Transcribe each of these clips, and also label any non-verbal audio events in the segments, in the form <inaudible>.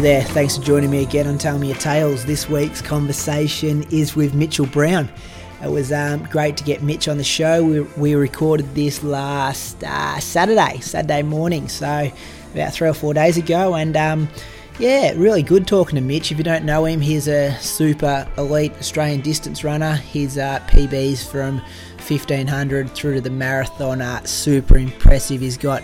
There, thanks for joining me again on Tell Me Your Tales. This week's conversation is with Mitchell Brown. It was um, great to get Mitch on the show. We, we recorded this last uh, Saturday, Saturday morning, so about three or four days ago, and um, yeah, really good talking to Mitch. If you don't know him, he's a super elite Australian distance runner. His uh, PBs from 1500 through to the marathon are super impressive. He's got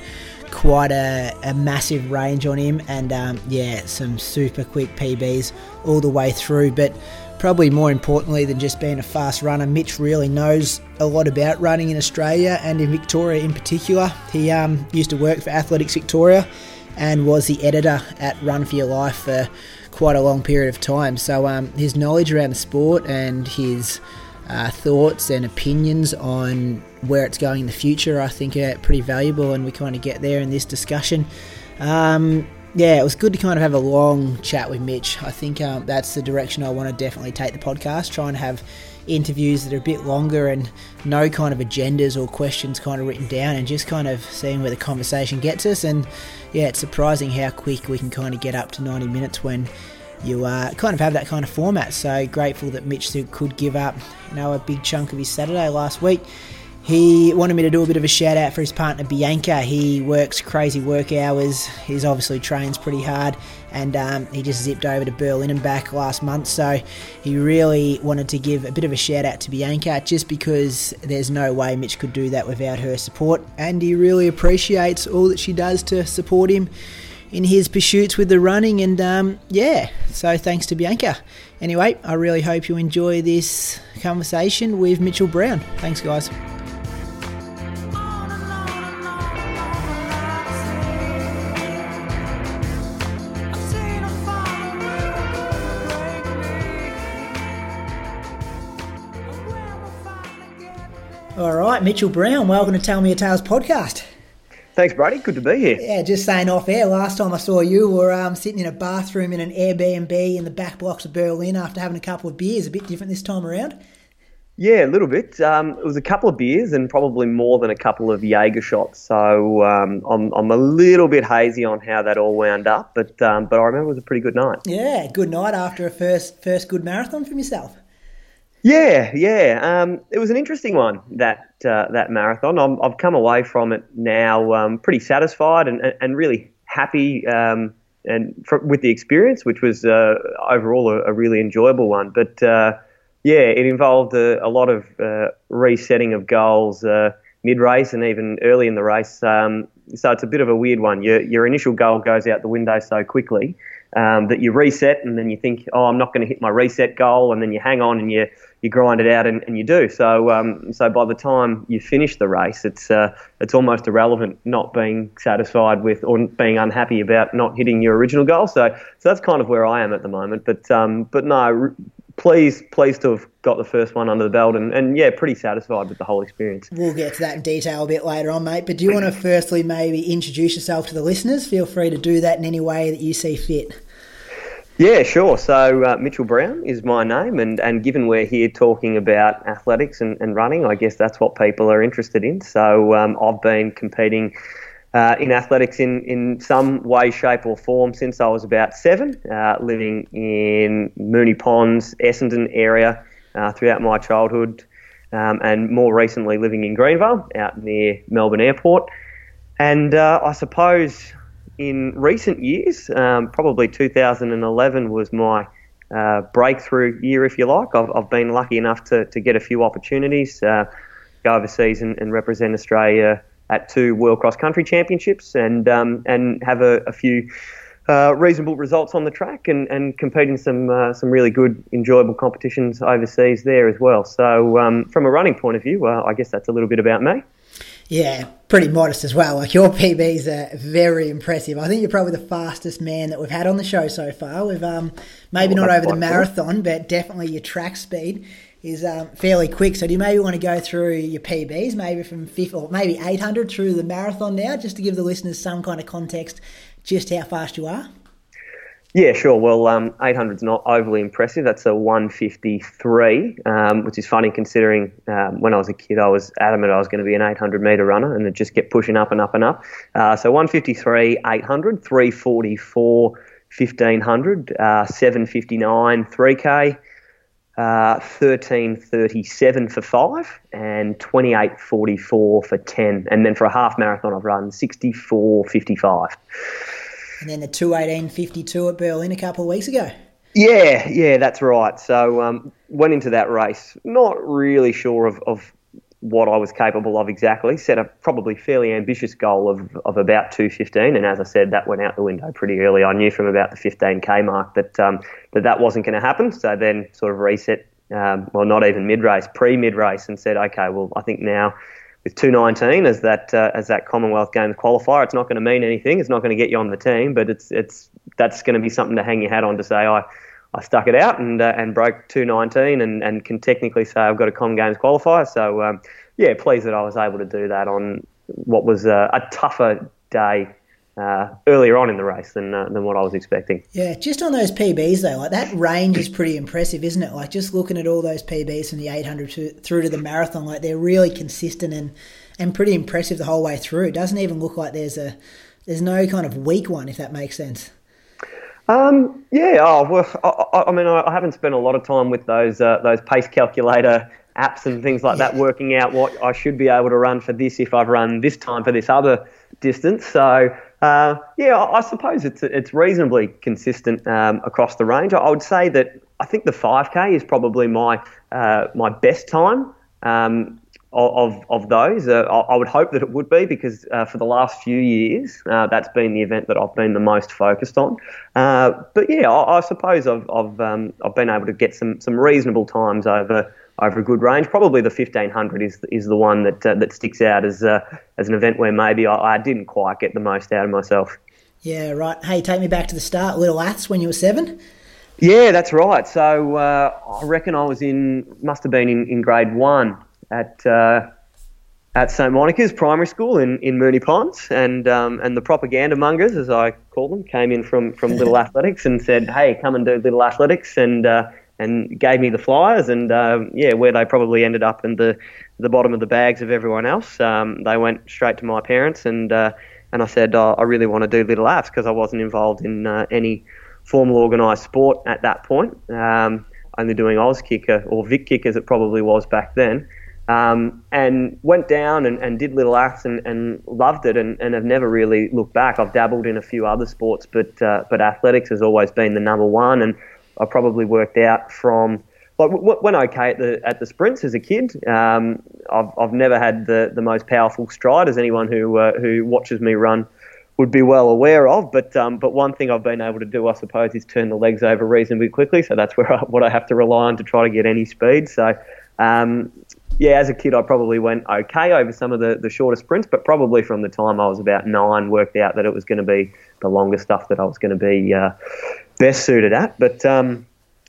quite a, a massive range on him, and um, yeah, some super quick PBs all the way through. But probably more importantly than just being a fast runner, Mitch really knows a lot about running in Australia and in Victoria in particular. He um, used to work for Athletics Victoria and was the editor at Run for Your Life for quite a long period of time. So um, his knowledge around the sport and his uh, thoughts and opinions on where it's going in the future, I think are pretty valuable, and we kind of get there in this discussion. Um, yeah, it was good to kind of have a long chat with Mitch. I think um, that's the direction I want to definitely take the podcast, Try and have interviews that are a bit longer and no kind of agendas or questions kind of written down and just kind of seeing where the conversation gets us. And yeah, it's surprising how quick we can kind of get up to 90 minutes when you uh, kind of have that kind of format. So grateful that Mitch could give up, you know, a big chunk of his Saturday last week. He wanted me to do a bit of a shout out for his partner Bianca. He works crazy work hours. He's obviously trains pretty hard, and um, he just zipped over to Berlin and back last month. So he really wanted to give a bit of a shout out to Bianca, just because there's no way Mitch could do that without her support, and he really appreciates all that she does to support him in his pursuits with the running. And um, yeah, so thanks to Bianca. Anyway, I really hope you enjoy this conversation with Mitchell Brown. Thanks, guys. Right, Mitchell Brown, welcome to Tell Me Your Tales podcast. Thanks, Brady. Good to be here. Yeah, just saying off air. Last time I saw you, were um, sitting in a bathroom in an Airbnb in the back blocks of Berlin after having a couple of beers. A bit different this time around. Yeah, a little bit. Um, it was a couple of beers and probably more than a couple of Jaeger shots. So um, I'm, I'm a little bit hazy on how that all wound up, but um, but I remember it was a pretty good night. Yeah, good night after a first first good marathon from yourself. Yeah, yeah. Um, it was an interesting one that uh, that marathon. i have come away from it now um, pretty satisfied and, and really happy um, and with the experience, which was uh, overall a, a, really enjoyable one. But uh, yeah, it involved a, a lot of uh, resetting of goals uh, mid race and even early in the race. Um, so it's a bit of a weird one. Your your initial goal goes out the window so quickly. Um, that you reset and then you think, oh, I'm not going to hit my reset goal, and then you hang on and you you grind it out and, and you do. So um, so by the time you finish the race, it's uh, it's almost irrelevant not being satisfied with or being unhappy about not hitting your original goal. So so that's kind of where I am at the moment. But um, but no, pleased pleased to have got the first one under the belt and, and yeah, pretty satisfied with the whole experience. We'll get to that in detail a bit later on, mate. But do you want to firstly maybe introduce yourself to the listeners? Feel free to do that in any way that you see fit. Yeah, sure. So uh, Mitchell Brown is my name, and, and given we're here talking about athletics and, and running, I guess that's what people are interested in. So um, I've been competing uh, in athletics in, in some way, shape, or form since I was about seven, uh, living in Moonee Ponds, Essendon area uh, throughout my childhood, um, and more recently living in Greenvale, out near Melbourne Airport. And uh, I suppose in recent years, um, probably 2011 was my uh, breakthrough year, if you like. I've, I've, been lucky enough to, to get a few opportunities, uh, go overseas and, and, represent Australia at two World Cross Country Championships, and um, and have a, a few. Uh, reasonable results on the track and, and compete in some uh, some really good, enjoyable competitions overseas there as well. So, um, from a running point of view, uh, I guess that's a little bit about me. Yeah, pretty modest as well. Like your <laughs> PBs are very impressive. I think you're probably the fastest man that we've had on the show so far. We've um, maybe well, not over the marathon, cool. but definitely your track speed is um, fairly quick. So do you maybe want to go through your PBs, maybe from fifth or maybe 800 through the marathon now, just to give the listeners some kind of context, just how fast you are? Yeah, sure. Well, um, 800 is not overly impressive. That's a 153, um, which is funny considering um, when I was a kid, I was adamant I was going to be an 800 metre runner and it just kept pushing up and up and up. Uh, so 153, 800, 344, 1500, uh, 759, 3K. Uh, 13.37 for five and 28.44 for 10. And then for a half marathon, I've run 64.55 and then the 218.52 at Berlin a couple of weeks ago. Yeah, yeah, that's right. So um, went into that race not really sure of, of what I was capable of exactly. Set a probably fairly ambitious goal of, of about 215, and as I said, that went out the window pretty early. I knew from about the 15k mark that um, that that wasn't going to happen. So then sort of reset, um, well, not even mid race, pre mid race, and said, okay, well, I think now with 219 as that uh, as that Commonwealth Games qualifier. It's not going to mean anything. It's not going to get you on the team, but it's it's that's going to be something to hang your hat on to say I I stuck it out and uh, and broke 219 and, and can technically say I've got a Com Games qualifier. So um, yeah, pleased that I was able to do that on what was a, a tougher day uh, earlier on in the race than uh, than what I was expecting. Yeah, just on those PBs though, like that range is pretty impressive, isn't it? Like just looking at all those PBs from the 800 to, through to the marathon, like they're really consistent and and pretty impressive the whole way through. It doesn't even look like there's a there's no kind of weak one, if that makes sense. Um, yeah, oh, well, I, I, mean, I haven't spent a lot of time with those uh, those pace calculator apps and things like yeah. that, working out what I should be able to run for this if I've run this time for this other distance. So uh, yeah, I, suppose it's it's reasonably consistent um, across the range. I, would say that I think the 5k is probably my uh, my best time. Um, of, of those. Uh, I would hope that it would be because uh, for the last few years, uh, that's been the event that I've been the most focused on. Uh, but yeah, I, suppose I've I've, um, I've been able to get some some reasonable times over over a good range. Probably the 1500 is is the one that uh, that sticks out as uh, as an event where maybe I, I, didn't quite get the most out of myself. Yeah, right. Hey, take me back to the start. Little Aths when you were seven. Yeah, that's right. So uh, I reckon I was in must have been in, in grade one at. Uh, at St Monica's Primary School in, in Moonee Ponds, and um, and the propaganda mongers, as I call them, came in from, from Little <laughs> Athletics and said, "Hey, come and do Little Athletics," and uh, and gave me the flyers. And um, yeah, where they probably ended up in the the bottom of the bags of everyone else, um, they went straight to my parents. And uh, and I said, oh, I really want to do Little Aths because I wasn't involved in uh, any formal organised sport at that point. Um, only doing Oz kicker or Vic Kick as it probably was back then. Um, and went down and, and did Little Aths and, and loved it and, and have never really looked back. I've dabbled in a few other sports, but uh, but athletics has always been the number one. And I probably worked out from like went okay at the at the sprints as a kid. Um, I've I've never had the, the most powerful stride, as anyone who uh, who watches me run would be well aware of. But um, but one thing I've been able to do, I suppose, is turn the legs over reasonably quickly. So that's <laughs> where I, what I have to rely on to try to get any speed. So. Um, yeah, as a kid, I probably went okay over some of the, the shorter sprints, but probably from the time I was about nine, worked out that it was going to be the longer stuff that I was going to be uh, best suited at. But um,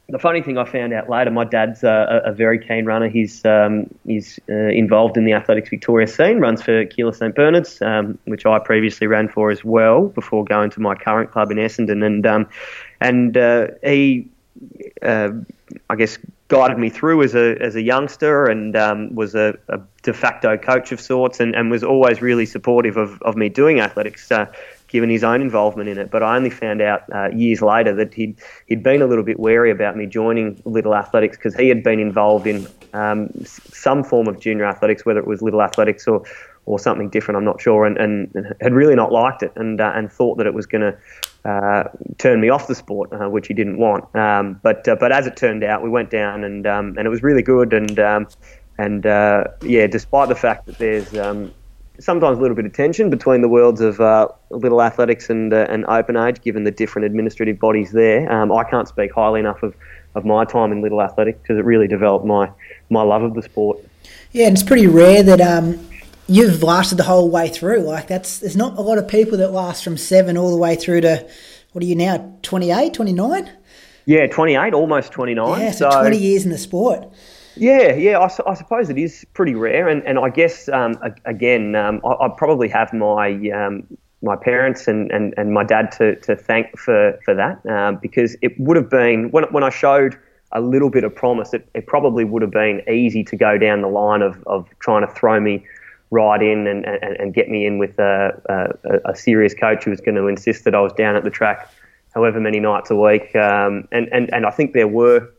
the funny thing I found out later, my dad's a, a very keen runner. He's um, he's uh, involved in the Athletics Victoria scene, runs for Keilor St Bernard's, um, which I previously ran for as well before going to my current club in Essendon. And um, and uh, he, uh, I guess, guided me through as a as a youngster and um, was a, a, de facto coach of sorts, and, and was always really supportive of, of me doing athletics. Given his own involvement in it, but I only found out uh, years later that he'd he'd been a little bit wary about me joining Little Athletics because he had been involved in um, some form of junior athletics, whether it was Little Athletics or or something different. I'm not sure, and, and, had really not liked it, and uh, and thought that it was going to uh, turn me off the sport, uh, which he didn't want. Um, but uh, but as it turned out, we went down, and um, and it was really good, and um, and uh, yeah, despite the fact that there's um, sometimes a little bit of tension between the worlds of uh, little athletics and and open age, given the different administrative bodies there. Um, I can't speak highly enough of, of my time in little athletics because it really developed my my love of the sport. Yeah, and it's pretty rare that um, you've lasted the whole way through. Like that's there's not a lot of people that last from seven all the way through to what are you now 28, 29? Yeah, 28, almost 29. Yeah, so, so 20 years in the sport. Yeah, yeah, I, I, suppose it is pretty rare, and, and I guess um, again, um, I, I, probably have my um, my parents and, and, and my dad to, to thank for for that um, because it would have been when when I showed a little bit of promise, it, it probably would have been easy to go down the line of, of trying to throw me right in and, and, and get me in with a, a, a, serious coach who was going to insist that I was down at the track however many nights a week. Um, and, and, and I think there were,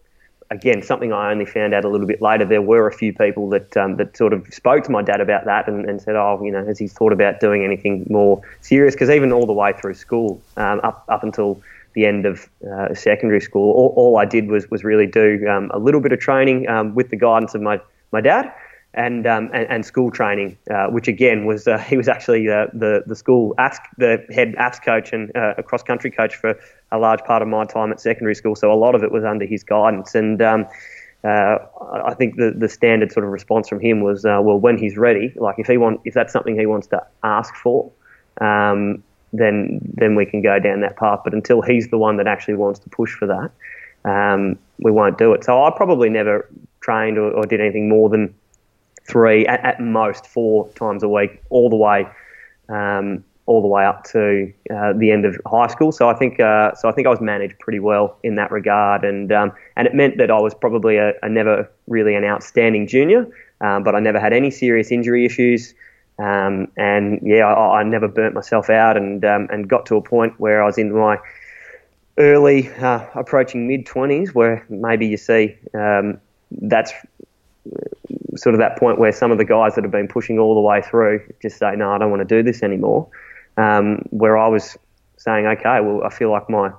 again, something I only found out a little bit later, there were a few people that, um, that sort of spoke to my dad about that and, and said, oh, you know, has he thought about doing anything more serious? Because even all the way through school, um, up, up until the end of uh, secondary school, all, all, I did was, was really do um, a little bit of training um, with the guidance of my, my dad and um, and, and, school training, uh, which again was uh, <laughs> he was actually uh, the the school AFS, the head AFS coach and uh, a cross country coach for a large part of my time at secondary school. So a lot of it was under his guidance, and um, uh, I think the the standard sort of response from him was, uh, well, when he's ready, like if he want if that's something he wants to ask for. Um, then, then we can go down that path. But until he's the one that actually wants to push for that, um, we won't do it. So I probably never trained or, or did anything more than three, at, at most four times a week, all the way, um, all the way up to uh, the end of high school. So I think, uh, so I think I was managed pretty well in that regard, and um, and it meant that I was probably a, a never really an outstanding junior, um, but I never had any serious injury issues. Um, and yeah, I, I, never burnt myself out, and um, and got to a point where I was in my early, uh, approaching mid twenties, where maybe you see um, that's sort of that point where some of the guys that have been pushing all the way through just say, no, I don't want to do this anymore. Um, where I was saying, okay, well, I feel like my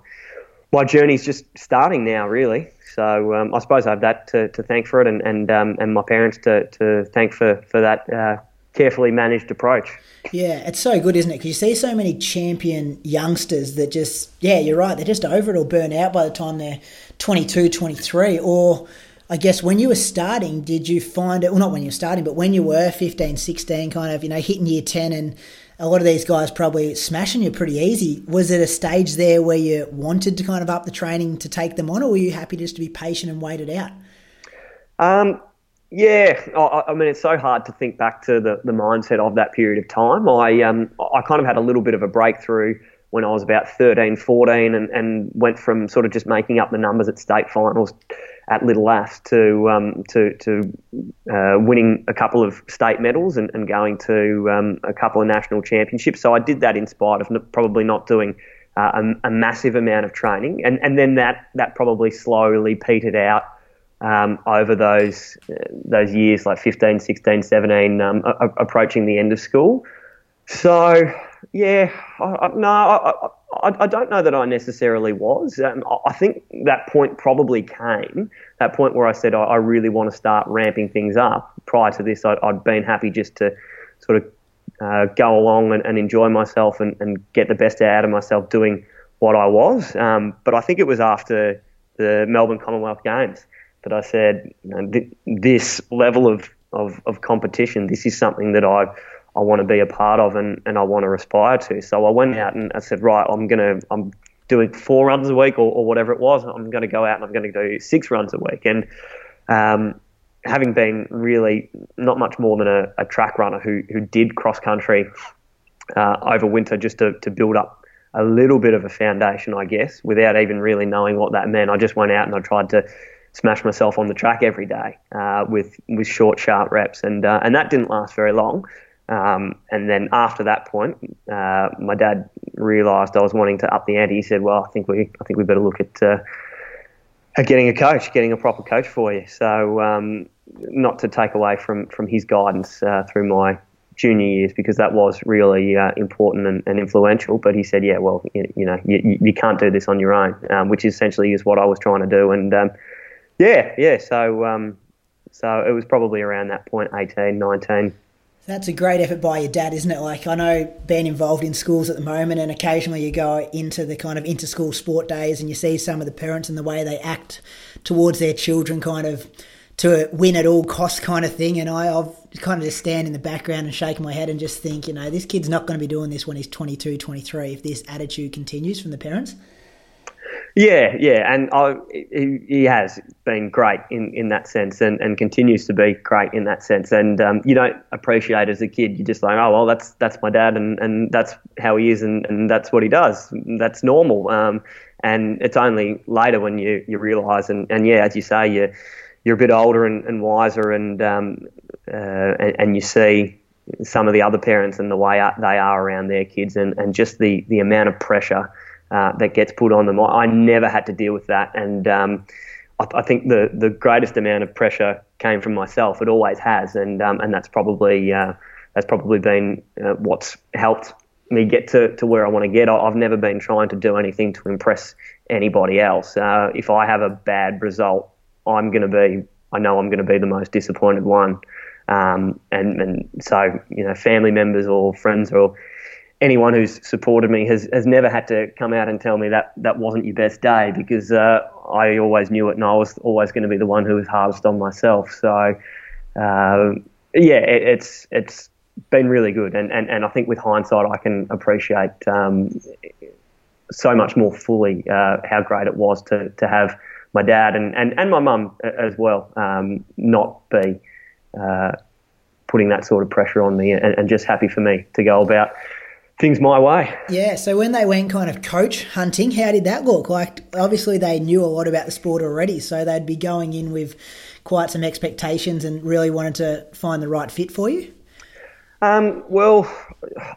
my journey's just starting now, really. So um, I suppose I have that to, to thank for it, and and um, and my parents to, to thank for for that uh, carefully managed approach. Yeah, it's so good, isn't it? Because you see so many champion youngsters that just, yeah, you're right, they're just over it or burn out by the time they're 22, 23, or I guess when you were starting, did you find it, well, not when you were starting, but when you were 15, 16, kind of, you know, hitting year 10 and a lot of these guys probably smashing you pretty easy. Was it a stage there where you wanted to kind of up the training to take them on, or were you happy just to be patient and wait it out? Um, yeah, I, I, mean, it's so hard to think back to the, the mindset of that period of time. I, um, I kind of had a little bit of a breakthrough when I was about 13, 14, and, and went from sort of just making up the numbers at state finals at Little Aths to um, to to uh, winning a couple of state medals and, and going to um, a couple of national championships. So I did that in spite of probably not doing uh, a, a, massive amount of training, and and then that that probably slowly petered out. Um, over those uh, those years, like 15, 16, 17, um, a, approaching the end of school. So, yeah, I, I, no, I, I, I, don't know that I necessarily was. Um, I think that point probably came, that point where I said I, I really want to start ramping things up. Prior to this, I, had been happy just to sort of uh, go along and, and enjoy myself and, and, get the best out of myself doing what I was. Um, but I think it was after the Melbourne Commonwealth Games that I said, you know, th- this level of, of, of competition, this is something that I I want to be a part of and, and I want to aspire to. So I went out and I said, right, I'm gonna I'm doing four runs a week or, or whatever it was. I'm going to go out and I'm going to do six runs a week. And um, having been really not much more than a, a track runner who who did cross country uh, over winter just to, to build up a little bit of a foundation, I guess, without even really knowing what that meant. I just went out and I tried to smash myself on the track every day uh, with with short, sharp reps, and uh, and that didn't last very long. Um, and then after that point, uh, my dad realised I was wanting to up the ante. He said, "Well, I think we I think we better look at." Uh, at getting a coach, getting a proper coach for you. So, um, not to take away from, from his guidance uh, through my junior years because that was really uh, important and, and, influential. But he said, yeah, well, you, you know, you, you, can't do this on your own, um, which essentially is what I was trying to do. And um, yeah, yeah. So um, so it was probably around that point, 18, 19. That's a great effort by your dad, isn't it? Like I know being involved in schools at the moment, and occasionally you go into the kind of inter-school sport days, and you see some of the parents and the way they act towards their children, kind of to win at all costs kind of thing. And I, I've kind of just stand in the background and shake my head and just think, you know, this kid's not going to be doing this when he's 22, 23 if this attitude continues from the parents. Yeah, yeah, and I, he, he, has been great in, in that sense, and, and continues to be great in that sense. And um, you don't appreciate as a kid, you're just like, oh well, that's that's my dad, and, and that's how he is, and, and that's what he does. That's normal. Um, and it's only later when you, you realise, and, and yeah, as you say, you you're a bit older and, and wiser, and, um, uh, and and you see some of the other parents and the way they are around their kids, and, and just the the amount of pressure uh, that gets put on them. I, never had to deal with that, and um, I, I, think the the greatest amount of pressure came from myself. It always has, and um, and that's probably uh, that's probably been uh, what's helped me get to, to where I want to get. I, have never been trying to do anything to impress anybody else. Uh, if I have a bad result, I'm going to be. I know I'm going to be the most disappointed one. Um, and, and so, you know, family members or friends or anyone who's supported me has, has never had to come out and tell me that that wasn't your best day because uh, I always knew it and I was always going to be the one who was hardest on myself. So, uh, yeah, it, it's it's been really good. And, and, and I think with hindsight, I can appreciate um, so much more fully uh, how great it was to, to have my dad and, and, and my mum as well um, not be uh, putting that sort of pressure on me and, and just happy for me to go about things my way. Yeah. So when they went kind of coach hunting, how did that look? Like obviously they knew a lot about the sport already, so they'd be going in with quite some expectations and really wanted to find the right fit for you. Um, well,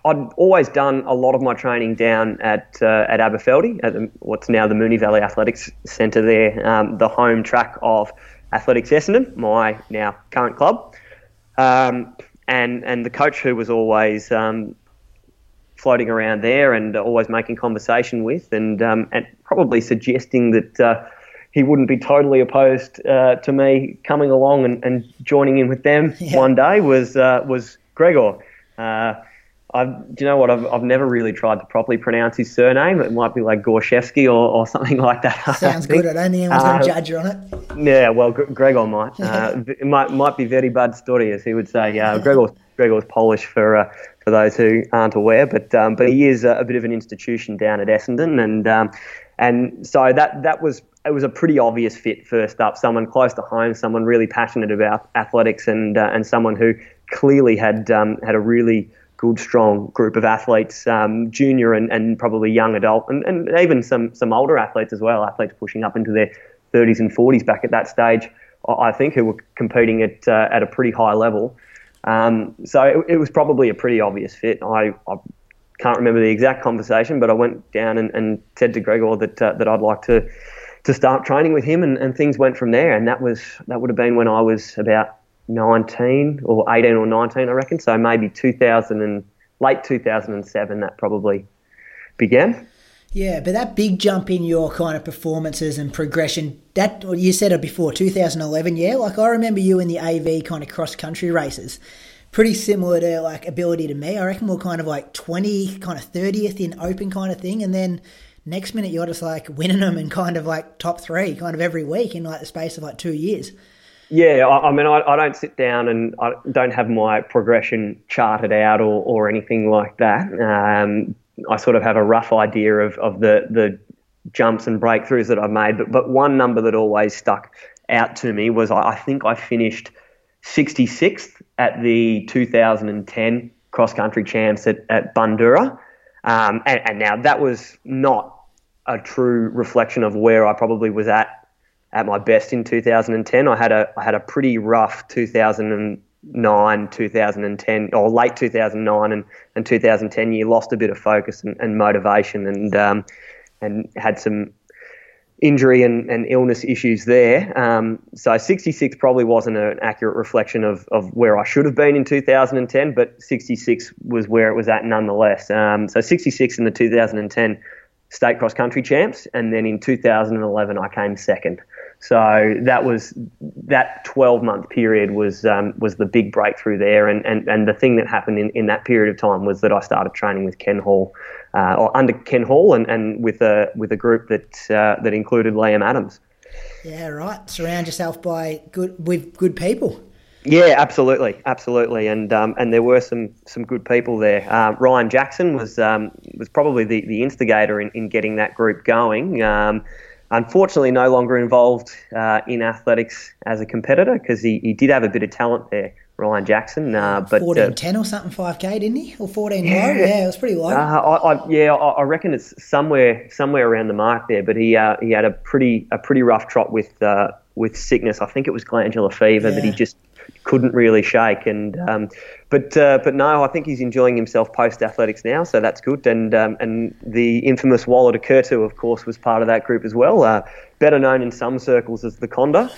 I'd always done a lot of my training down at uh, at Aberfeldie, at the, what's now the Moonee Valley Athletics Centre there, um, the home track of Athletics Essendon, my now current club. Um, and and the coach who was always um, floating around there and always making conversation with, and um, and probably suggesting that uh, he wouldn't be totally opposed uh, to me coming along and, and joining in with them yeah. one day was uh, was Gregor. Uh, i do you know what? I've, I've never really tried to properly pronounce his surname. It might be like Gorshevsky or, or something like that. Sounds good. I don't think anyone's going to uh, judge you on it. Yeah, well, Gregor might. <laughs> Uh, it might might be very bad story, as he would say. Uh, Gregor's, Gregor's Polish for uh, for those who aren't aware, but um, but he is a, a, bit of an institution down at Essendon, and um, and so that that was it was a pretty obvious fit first up. Someone close to home, someone really passionate about athletics, and uh, and someone who clearly had um, had a really good, strong group of athletes, um, junior and, and probably young adult, and, and even some some older athletes as well, athletes pushing up into their 30s and 40s back at that stage. I think who were competing at uh, at a pretty high level. Um, so it, it, was probably a pretty obvious fit. I, I, can't remember the exact conversation, but I went down and, and said to Gregor that uh, that I'd like to to start training with him, and, and things went from there. And that was that would have been when I was about 19 or 18 or 19, I reckon. So maybe 2000 and late 2007 that probably began. Yeah, but that big jump in your kind of performances and progression, that you said it before, 2011, yeah? Like I remember you in the AV kind of cross country races. Pretty similar to like ability to me. I reckon we're kind of like 20, kind of 30th in open kind of thing. And then next minute you're just like winning them and kind of like top three kind of every week in like the space of like two years. Yeah, I, I mean, I, I, don't sit down and I don't have my progression charted out or, or anything like that. Um, I sort of have a rough idea of, of the, the jumps and breakthroughs that I've made. But, but one number that always stuck out to me was I, I think I finished 66th at the 2010 cross country champs at, at Bundoora. Um, and, and now that was not a true reflection of where I probably was at at my best in 2010. I had a I had a pretty rough 2009, 2010, or late 2009 and, and 2010 year. Lost a bit of focus and, and motivation, and um, and had some injury and, and illness issues there. Um, so 66 probably wasn't an accurate reflection of, of where I should have been in 2010, but 66 was where it was at nonetheless. Um, so 66 in the 2010 state cross country champs, and then in 2011 I came second. So that was that 12 month period was um, was the big breakthrough there, and, and, and the thing that happened in, in that period of time was that I started training with Ken Hall, uh, or under Ken Hall, and, and with a with a group that uh, that included Liam Adams. Yeah, right. Surround yourself by good with good people. Yeah, absolutely, absolutely, and um, and there were some some good people there. Uh, Ryan Jackson was um, was probably the, the instigator in, in getting that group going. Um, unfortunately, no longer involved uh, in athletics as a competitor because he, he did have a bit of talent there. Ryan Jackson, uh, but fourteen uh, ten or something, five k, didn't he? Or fourteen yeah, low? Yeah, it was pretty low. Uh, I, I, yeah, I, I, reckon it's somewhere somewhere around the mark there. But he uh, he had a pretty a pretty rough trot with uh, with sickness. I think it was glandular fever yeah. that he just couldn't really shake. And um, but uh, but no, I think he's enjoying himself post athletics now, so that's good. And um, and the infamous Walla Curto, of course, was part of that group as well. Uh, better known in some circles as the Conda.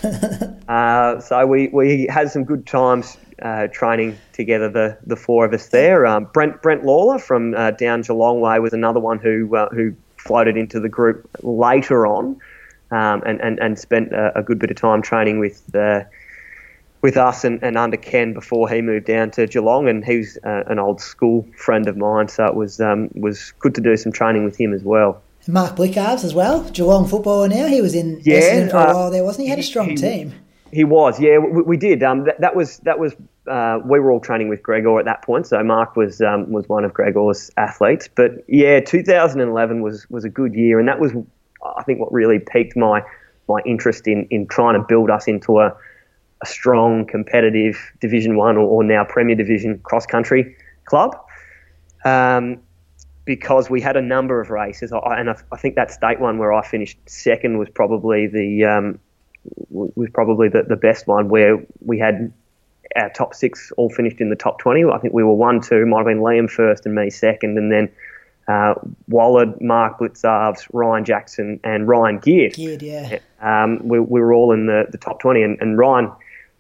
<laughs> uh, so we, we had some good times uh, training together, the, the four of us there. Um, Brent Brent Lawler from uh, down Geelong Way was another one who uh, who floated into the group later on, um, and, and and spent a, a, good bit of time training with with us and, and, under Ken before he moved down to Geelong, and he's uh, an old school friend of mine, so it was um, was good to do some training with him as well. Mark Blicavs as well, Geelong footballer now. He was in yeah, Essendon for a uh, while there, wasn't he? He had a strong he, team. He was, yeah. We, we did. Um, that, that, was that was. Uh, we were all training with Gregor at that point, so Mark was um, was one of Gregor's athletes. But yeah, 2011 was was a good year, and that was, I think, what really piqued my my interest in in trying to build us into a a strong, competitive Division One or, or, now Premier Division cross country club. Um, because we had a number of races, and I, think that state one where I finished second was probably the um, was probably the, the best one where we had our top six all finished in the top 20. I think we were one, two, might have been Liam first and me second, and then uh, Wallard, Mark Blicavs, Ryan Jackson, and Ryan Geard. Geard, yeah. Um, we, we, were all in the, the top 20, and, and Ryan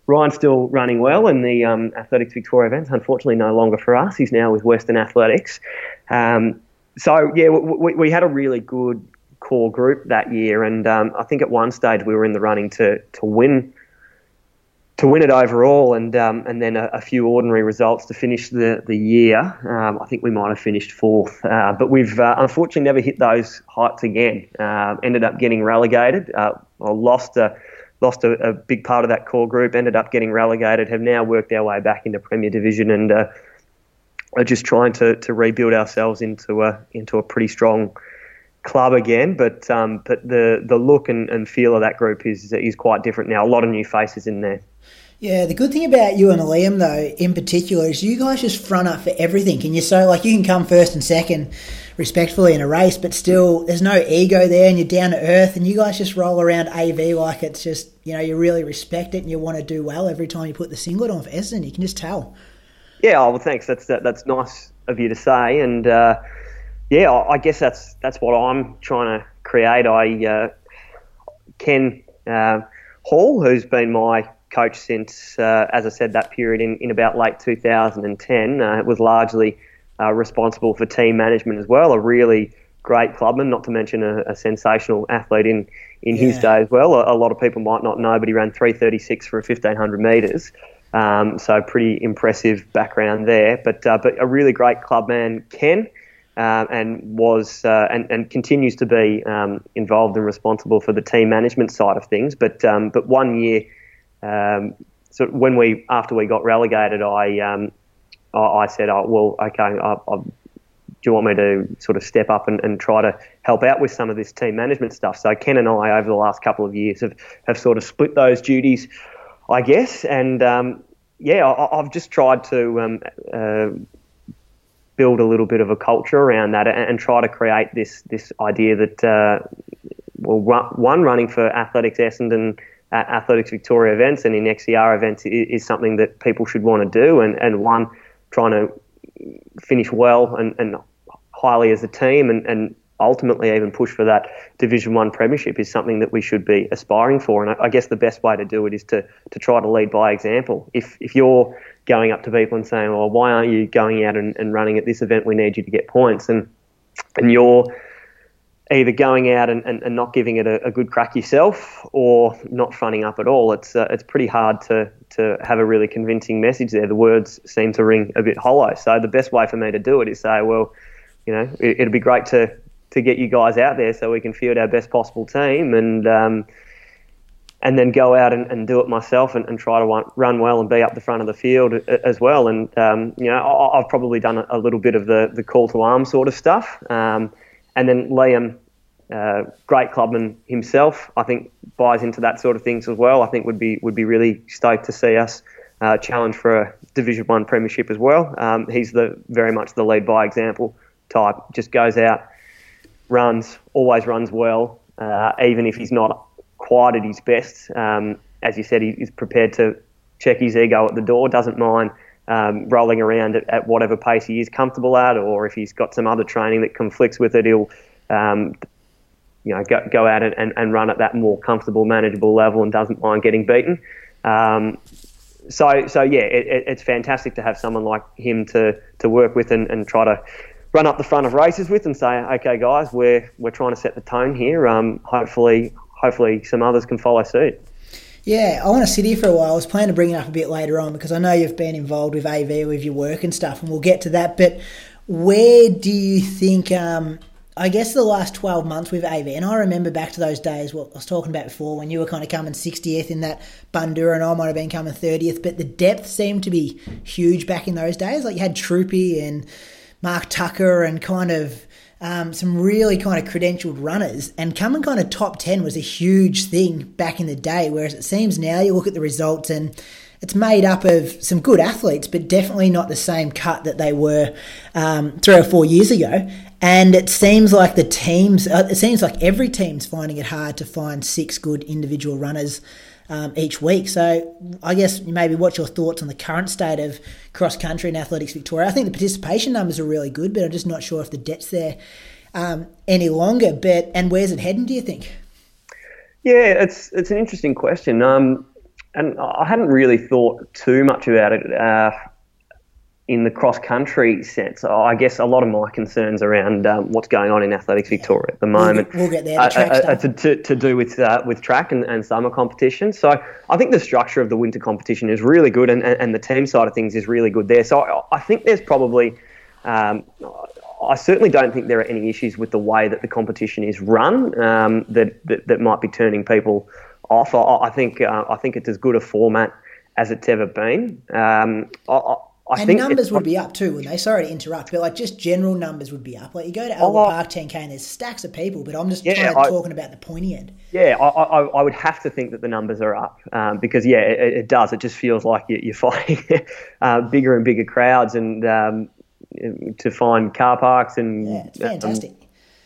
Ryan's still running well in the um, Athletics Victoria events. Unfortunately, no longer for us. He's now with Western Athletics. Um, so yeah, we, we, had a really good core group that year, and um, I think at one stage we were in the running to to win to win it overall, and um, and then a, a, few ordinary results to finish the the year. Um, I think we might have finished fourth, uh, but we've uh, unfortunately never hit those heights again. Uh, ended up getting relegated, uh, or lost a lost a, a, big part of that core group, ended up getting relegated, have now worked our way back into Premier Division and uh, are just trying to, to rebuild ourselves into a into a pretty strong club again. But um, but the the look and, and feel of that group is is quite different now. A lot of new faces in there. Yeah, the good thing about you and Liam though, in particular, is you guys just front up for everything, and you're so like you can come first and second, respectfully in a race, but still there's no ego there, and you're down to earth, and you guys just roll around AV like it's just you know you really respect it and you want to do well every time you put the singlet on for Essendon. You can just tell. Yeah, oh, well, thanks. That's that, that's nice of you to say, and uh, yeah, I, guess that's that's what I'm trying to create. I uh, Ken uh, Hall, who's been my coach since, uh, as I said, that period in, in about late 2010. Uh, was largely uh, responsible for team management as well. A really great clubman, not to mention a, a sensational athlete in, in yeah. his day as well. A, a, lot of people might not know, but he ran 336 for 1500 metres. Um, so pretty impressive background there. But uh, but a really great clubman, Ken. Uh, and was uh, and, and continues to be um, involved and responsible for the team management side of things. But um, but one year um, so when we after we got relegated, I um, I, I, said, oh, well, okay, I, I, do you want me to sort of step up and, and, try to help out with some of this team management stuff? So Ken and I, over the last couple of years, have, have sort of split those duties, I guess. And um, yeah, I, have just tried to um, uh, build a little bit of a culture around that and, and try to create this this idea that uh, well, one running for Athletics Essendon. Uh, Athletics Victoria events and in XCR events is, is, something that people should want to do, and, and one trying to finish well and, and highly as a team and, and ultimately even push for that Division One premiership is something that we should be aspiring for. And I, I, guess the best way to do it is to to try to lead by example. If if you're going up to people and saying, "Well, why aren't you going out and, and running at this event? We need you to get points," and and you're either going out and, and, and not giving it a, a, good crack yourself or not fronting up at all. It's uh, it's pretty hard to to have a really convincing message there. The words seem to ring a bit hollow. So the best way for me to do it is say, well, you know, it, it'd be great to to get you guys out there so we can field our best possible team and um, and then go out and, and do it myself and, and, try to run well and be up the front of the field as well. And um, you know, I, have probably done a little bit of the, the call to arms sort of stuff. Um, and then Liam, uh, great clubman himself, I think buys into that sort of things as well. I think would be would be really stoked to see us uh, challenge for a Division One premiership as well. Um, he's the very much the lead by example type. Just goes out runs, always runs well, uh, even if he's not quite at his best. Um, as you said, he, he's prepared to check his ego at the door, doesn't mind um, rolling around at, at, whatever pace he is comfortable at, or if he's got some other training that conflicts with it, he'll um, you know go, go out and, and, run at that more comfortable, manageable level and doesn't mind getting beaten. Um, so, so yeah, it, it's fantastic to have someone like him to, to work with and, and try to run up the front of races with and say, okay, guys, we're we're trying to set the tone here. Um, hopefully, hopefully, some others can follow suit. Yeah, I want to sit here for a while. I was planning to bring it up a bit later on because I know you've been involved with AV with your work and stuff, and we'll get to that. But where do you think? Um, I guess the last 12 months with AV, and I remember back to those days, what I was talking about before, when you were kind of coming 60th in that Bundoora and I might have been coming 30th, but the depth seemed to be huge back in those days. Like you had Troopy and Mark Tucker and kind of um, some really kind of credentialed runners. And coming kind of top 10 was a huge thing back in the day, whereas it seems now you look at the results and it's made up of some good athletes, but definitely not the same cut that they were um, three or four years ago. And it seems like the teams, uh, it seems like every team's finding it hard to find six good individual runners um, each week. So I guess maybe what's your thoughts on the current state of cross country and athletics Victoria? I think the participation numbers are really good, but I'm just not sure if the debt's there um, any longer. But and where's it heading? Do you think? Yeah, it's it's an interesting question. Um, and I hadn't really thought too much about it. Uh, in the cross country sense, I guess a lot of my concerns around um, what's going on in Athletics Victoria at the moment. We'll, we'll get there. The uh, uh, to, to, to, do with uh, with track and, and summer competition. So I think the structure of the winter competition is really good, and, and the team side of things is really good there. So I, I think there's probably. Um, I certainly don't think there are any issues with the way that the competition is run um, that, that, that might be turning people off. I, I think uh, I think it's as good a format as it's ever been. Um, I, I and numbers would be up too, wouldn't they? Sorry to interrupt, but like just general numbers would be up. Like you go to Albert oh, Park 10k and there's stacks of people, but I'm just yeah, I, talking about the pointy end. Yeah, I, I, I, would have to think that the numbers are up um, because yeah, it, it, does. It just feels like you're <laughs> fighting uh, bigger and bigger crowds and um, to find car parks and yeah, it's fantastic. Um,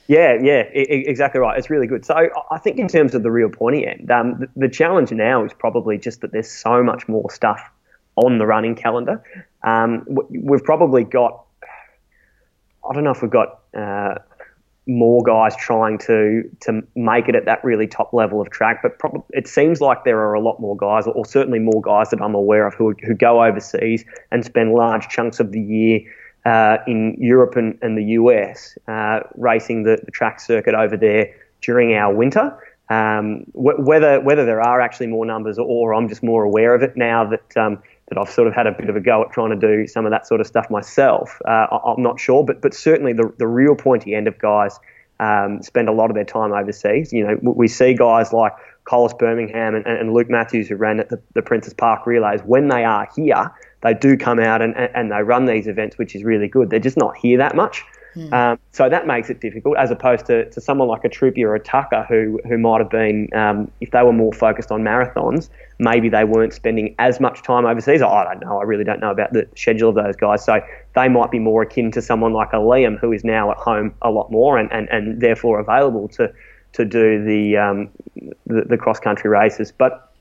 yeah, yeah, exactly right. It's really good. So I think in terms of the real pointy end, um, the, the challenge now is probably just that there's so much more stuff on the running calendar. Um, we've probably got, I don't know if we've got uh, more guys trying to to make it at that really top level of track, but probably, it seems like there are a lot more guys, or certainly more guys that I'm aware of who who go overseas and spend large chunks of the year. Uh, in Europe and, and the US, uh, racing the, the track circuit over there during our winter. Um, wh- whether whether there are actually more numbers or I'm just more aware of it now that um, that I've sort of had a bit of a go at trying to do some of that sort of stuff myself. Uh, I'm not sure, but but certainly the the real pointy end of guys um, spend a lot of their time overseas. You know, we see guys like Collis Birmingham and, and Luke Matthews who ran at the, the Princes Park relays. When they are here, they do come out and, and they run these events, which is really good. They're just not here that much. Um, so that makes it difficult, as opposed to, to someone like a Trippier or a Tucker, who who might have been, um, if they were more focused on marathons, maybe they weren't spending as much time overseas. I don't know. I really don't know about the schedule of those guys. So they might be more akin to someone like a Liam, who is now at home a lot more and, and, and therefore available to to do the um, the, the cross country races. But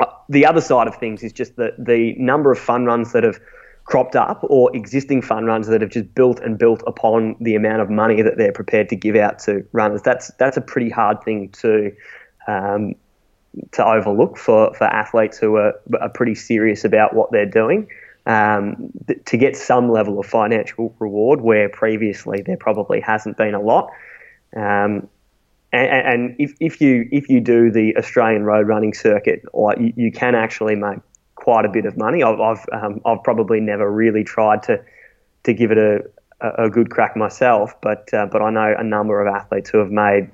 uh, the other side of things is just the the number of fun runs that have cropped up or existing fund runs that have just built and built upon the amount of money that they're prepared to give out to runners. That's that's a pretty hard thing to um, to overlook for, for athletes who are, are pretty serious about what they're doing. Um, th- to get some level of financial reward where previously there probably hasn't been a lot. Um, and, and if, if you if you do the Australian road running circuit, or you, you can actually make quite a bit of money. I've I've, um, I've probably never really tried to to give it a, a good crack myself, but uh, but I know a number of athletes who have made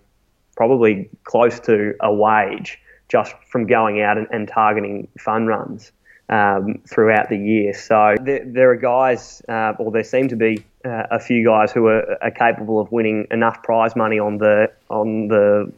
probably close to a wage just from going out and, and targeting fun runs um, throughout the year. So there, there are guys, uh, or there seem to be uh, a few guys who are, are, capable of winning enough prize money on the on the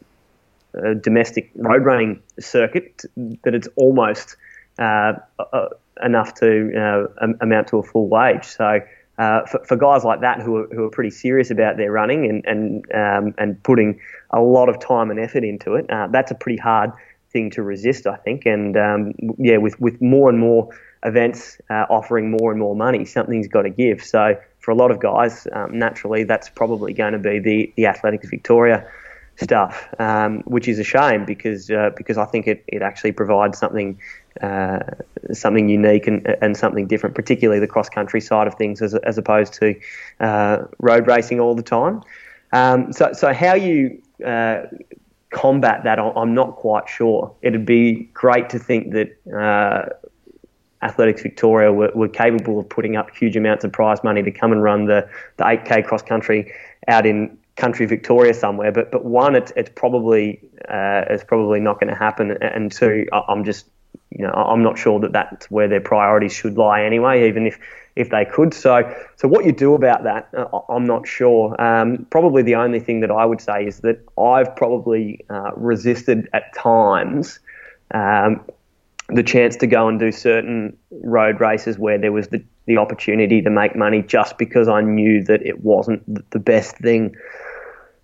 uh, domestic road running circuit that it's almost enough to uh, amount to a full wage. So. Uh, for, for, guys like that who are, who are pretty serious about their running and and um, and putting a lot of time and effort into it, uh, that's a pretty hard thing to resist, I think. And um, yeah, with with more and more events uh, offering more and more money, something's got to give. So for a lot of guys, um, naturally, that's probably going to be the the Athletics Victoria stuff, um, which is a shame because because I think it, it actually provides something uh, something unique and, and something different, particularly the cross country side of things, as, as opposed to uh, road racing all the time. Um, so, so how you uh, combat that, I'm not quite sure. It'd be great to think that uh, Athletics Victoria were, were, capable of putting up huge amounts of prize money to come and run the, the 8K cross country out in country Victoria somewhere. But but one, it's, it's probably uh, it's probably not going to happen, and two, I'm just you know, I'm not sure that that's where their priorities should lie anyway, even if, if they could. So, so what you do about that, uh, I'm not sure. Um, probably the only thing that I would say is that I've probably uh, resisted at times um, the chance to go and do certain road races where there was the, the opportunity to make money just because I knew that it wasn't the best thing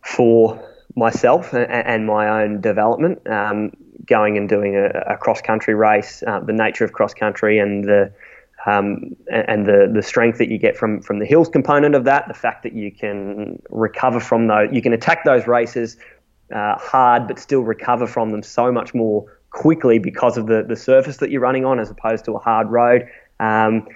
for myself and, my own development. Um, going and doing a, a cross country race, uh, the nature of cross country and the um, and the the strength that you get from from the hills component of that, the fact that you can recover from those, you can attack those races uh, hard, but still recover from them so much more quickly because of the the surface that you're running on, as opposed to a hard road. Um,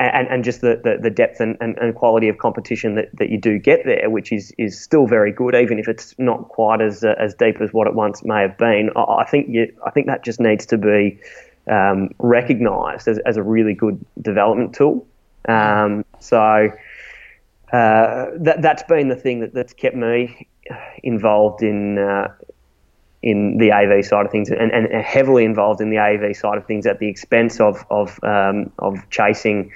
and, and just the, the, the depth and, and, and, quality of competition that, that you do get there, which is, is still very good, even if it's not quite as uh, as deep as what it once may have been. I, I think you, I think that just needs to be um, recognised as, as a really good development tool. Um, so uh, that that's been the thing that, that's kept me involved in uh, in the AV side of things and, and heavily involved in the AV side of things at the expense of of um, of chasing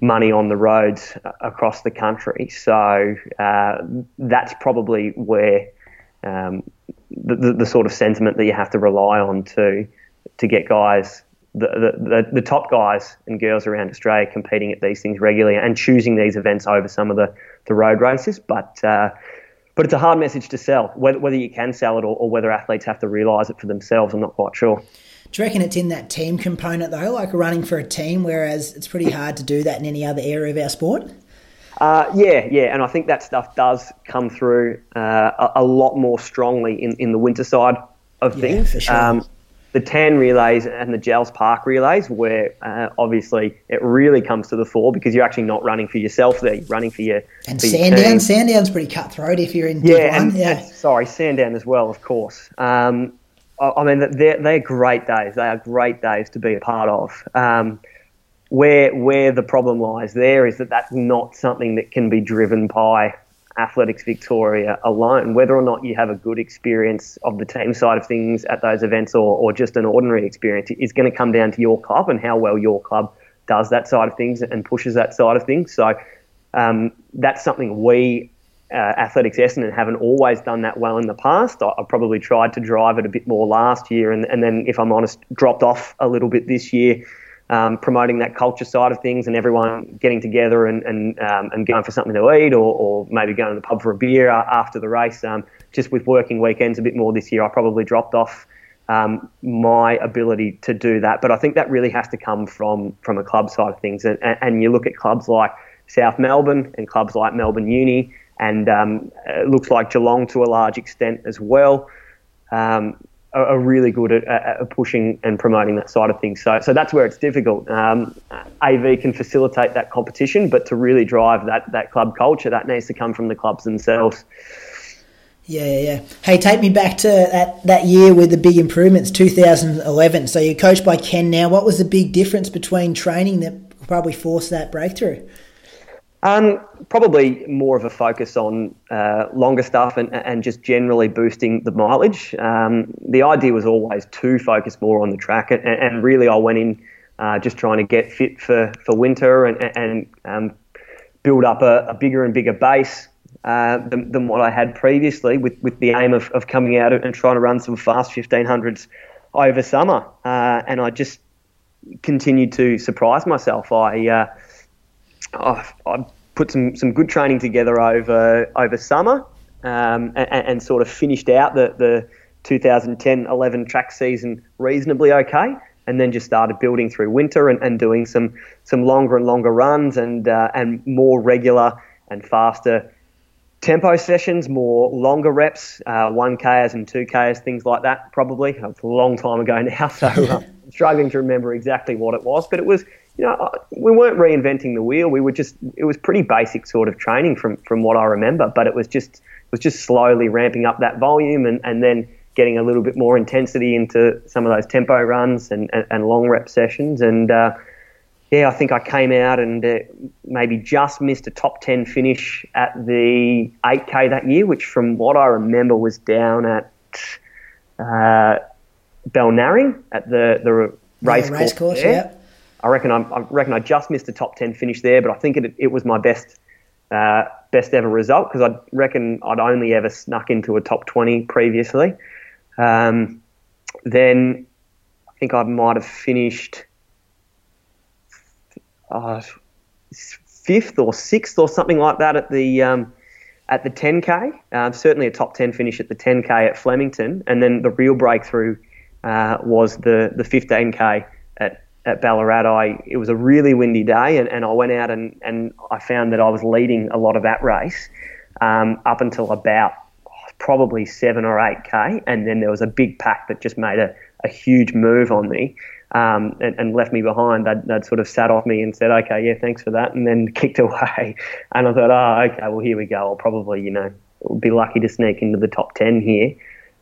money on the roads across the country. So uh, that's probably where um, the, the, the, sort of sentiment that you have to rely on to to get guys. The, the, the top guys and girls around Australia competing at these things regularly and choosing these events over some of the, the road races. But uh, but it's a hard message to sell. Whether, whether you can sell it or, or whether athletes have to realise it for themselves, I'm not quite sure. Do you reckon it's in that team component though, like running for a team, whereas it's pretty hard to do that in any other area of our sport? Uh, yeah, yeah, and I think that stuff does come through uh, a, a, lot more strongly in, in the winter side of yeah, things. Sure. Um, the tan relays and the Jells Park relays, where uh, obviously it really comes to the fore because you're actually not running for yourself there, you're running for your and for Sandown. Your Sandown's pretty cutthroat if you're in yeah, and, yeah. And, sorry, Sandown as well, of course. Um, I, I, mean, they're they're great days. They are great days to be a part of. Um, where where the problem lies there is that that's not something that can be driven by Athletics Victoria alone. Whether or not you have a good experience of the team side of things at those events or, or just an ordinary experience is going to come down to your club and how well your club does that side of things and pushes that side of things. So um, that's something we uh, Athletics Essendon haven't always done that well in the past. I, I, probably tried to drive it a bit more last year, and, and then, if I'm honest, dropped off a little bit this year. Um, promoting that culture side of things and everyone getting together and and, um, and going for something to eat or, or maybe going to the pub for a beer after the race. Um, just with working weekends a bit more this year, I probably dropped off um, my ability to do that. But I think that really has to come from from a club side of things. And, and you look at clubs like South Melbourne and clubs like Melbourne Uni and um, it looks like Geelong to a large extent as well. Um, are, are, really good at, at, pushing and promoting that side of things. So, so that's where it's difficult. Um, AV can facilitate that competition, but to really drive that that club culture, that needs to come from the clubs themselves. Yeah, yeah. Hey, take me back to that, that year with the big improvements, 2011. So you're coached by Ken now. What was the big difference between training that probably forced that breakthrough? Um, probably more of a focus on uh, longer stuff and, and just generally boosting the mileage. Um, the idea was always to focus more on the track, and, and really I went in uh, just trying to get fit for, for winter and, and um, build up a, a, bigger and bigger base uh, than, than, what I had previously, with, with the aim of, of coming out and trying to run some fast 1500s over summer. Uh, and I just continued to surprise myself. I I, I put some, some good training together over over summer um, and, and, sort of finished out the, the 2010-11 track season reasonably okay and then just started building through winter and, and doing some some longer and longer runs and uh, and more regular and faster tempo sessions, more longer reps, uh, 1Ks and 2Ks, things like that, probably. It's a long time ago <laughs> now, so uh, I'm struggling to remember exactly what it was, but it was you know, we weren't reinventing the wheel. We were just, it was pretty basic sort of training from, from what I remember, but it was just, it was just slowly ramping up that volume and, and then getting a little bit more intensity into some of those tempo runs and, and, and long rep sessions. And, uh, yeah, I think I came out and uh, maybe just missed a top 10 finish at the 8K that year, which from what I remember was down at uh, Balnarring at the, the race yeah, course. Race course, yeah. I reckon I'm, i reckon I just missed a top ten finish there, but I think it, it was my best uh, best ever result because I reckon I'd only ever snuck into a top twenty previously. Um, then I think I might have finished uh, fifth or sixth or something like that at the um, at the 10k. Uh, certainly a top 10 finish at the 10k at Flemington, and then the real breakthrough uh, was the the 15k at at Ballarat, I it was a really windy day, and, and I went out and, and I found that I was leading a lot of that race um, up until about probably seven or eight k, and then there was a big pack that just made a, a huge move on me. Um, and, and, left me behind. They'd, they'd, sort of sat off me and said, "Okay, yeah, thanks for that," and then <laughs> kicked away. And I thought, "Oh, okay, well, here we go. I'll probably, you know, be lucky to sneak into the top ten here."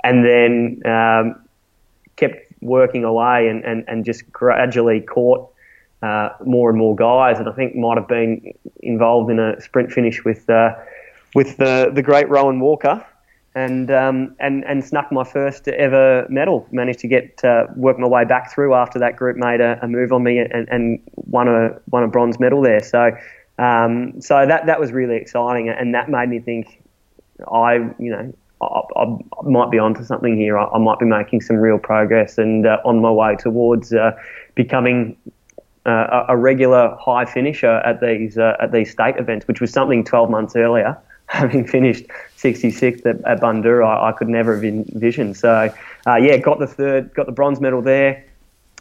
And then um, kept working away and, and, and just gradually caught uh, more and more guys, and I think might have been involved in a sprint finish with uh, with the the great Rowan Walker, and um, and and snuck my first ever medal. Managed to get uh, work my way back through after that group made a, a move on me and, and won a won a bronze medal there. So um, so that that was really exciting, and that made me think I you know I, I, might be onto something here. I, I, might be making some real progress and uh, on my way towards uh, becoming uh, a regular high finisher at these uh, at these state events, which was something 12 months earlier. <laughs> Having finished 66th at, at I, I, could never have envisioned. So, uh, yeah, got the third, got the bronze medal there.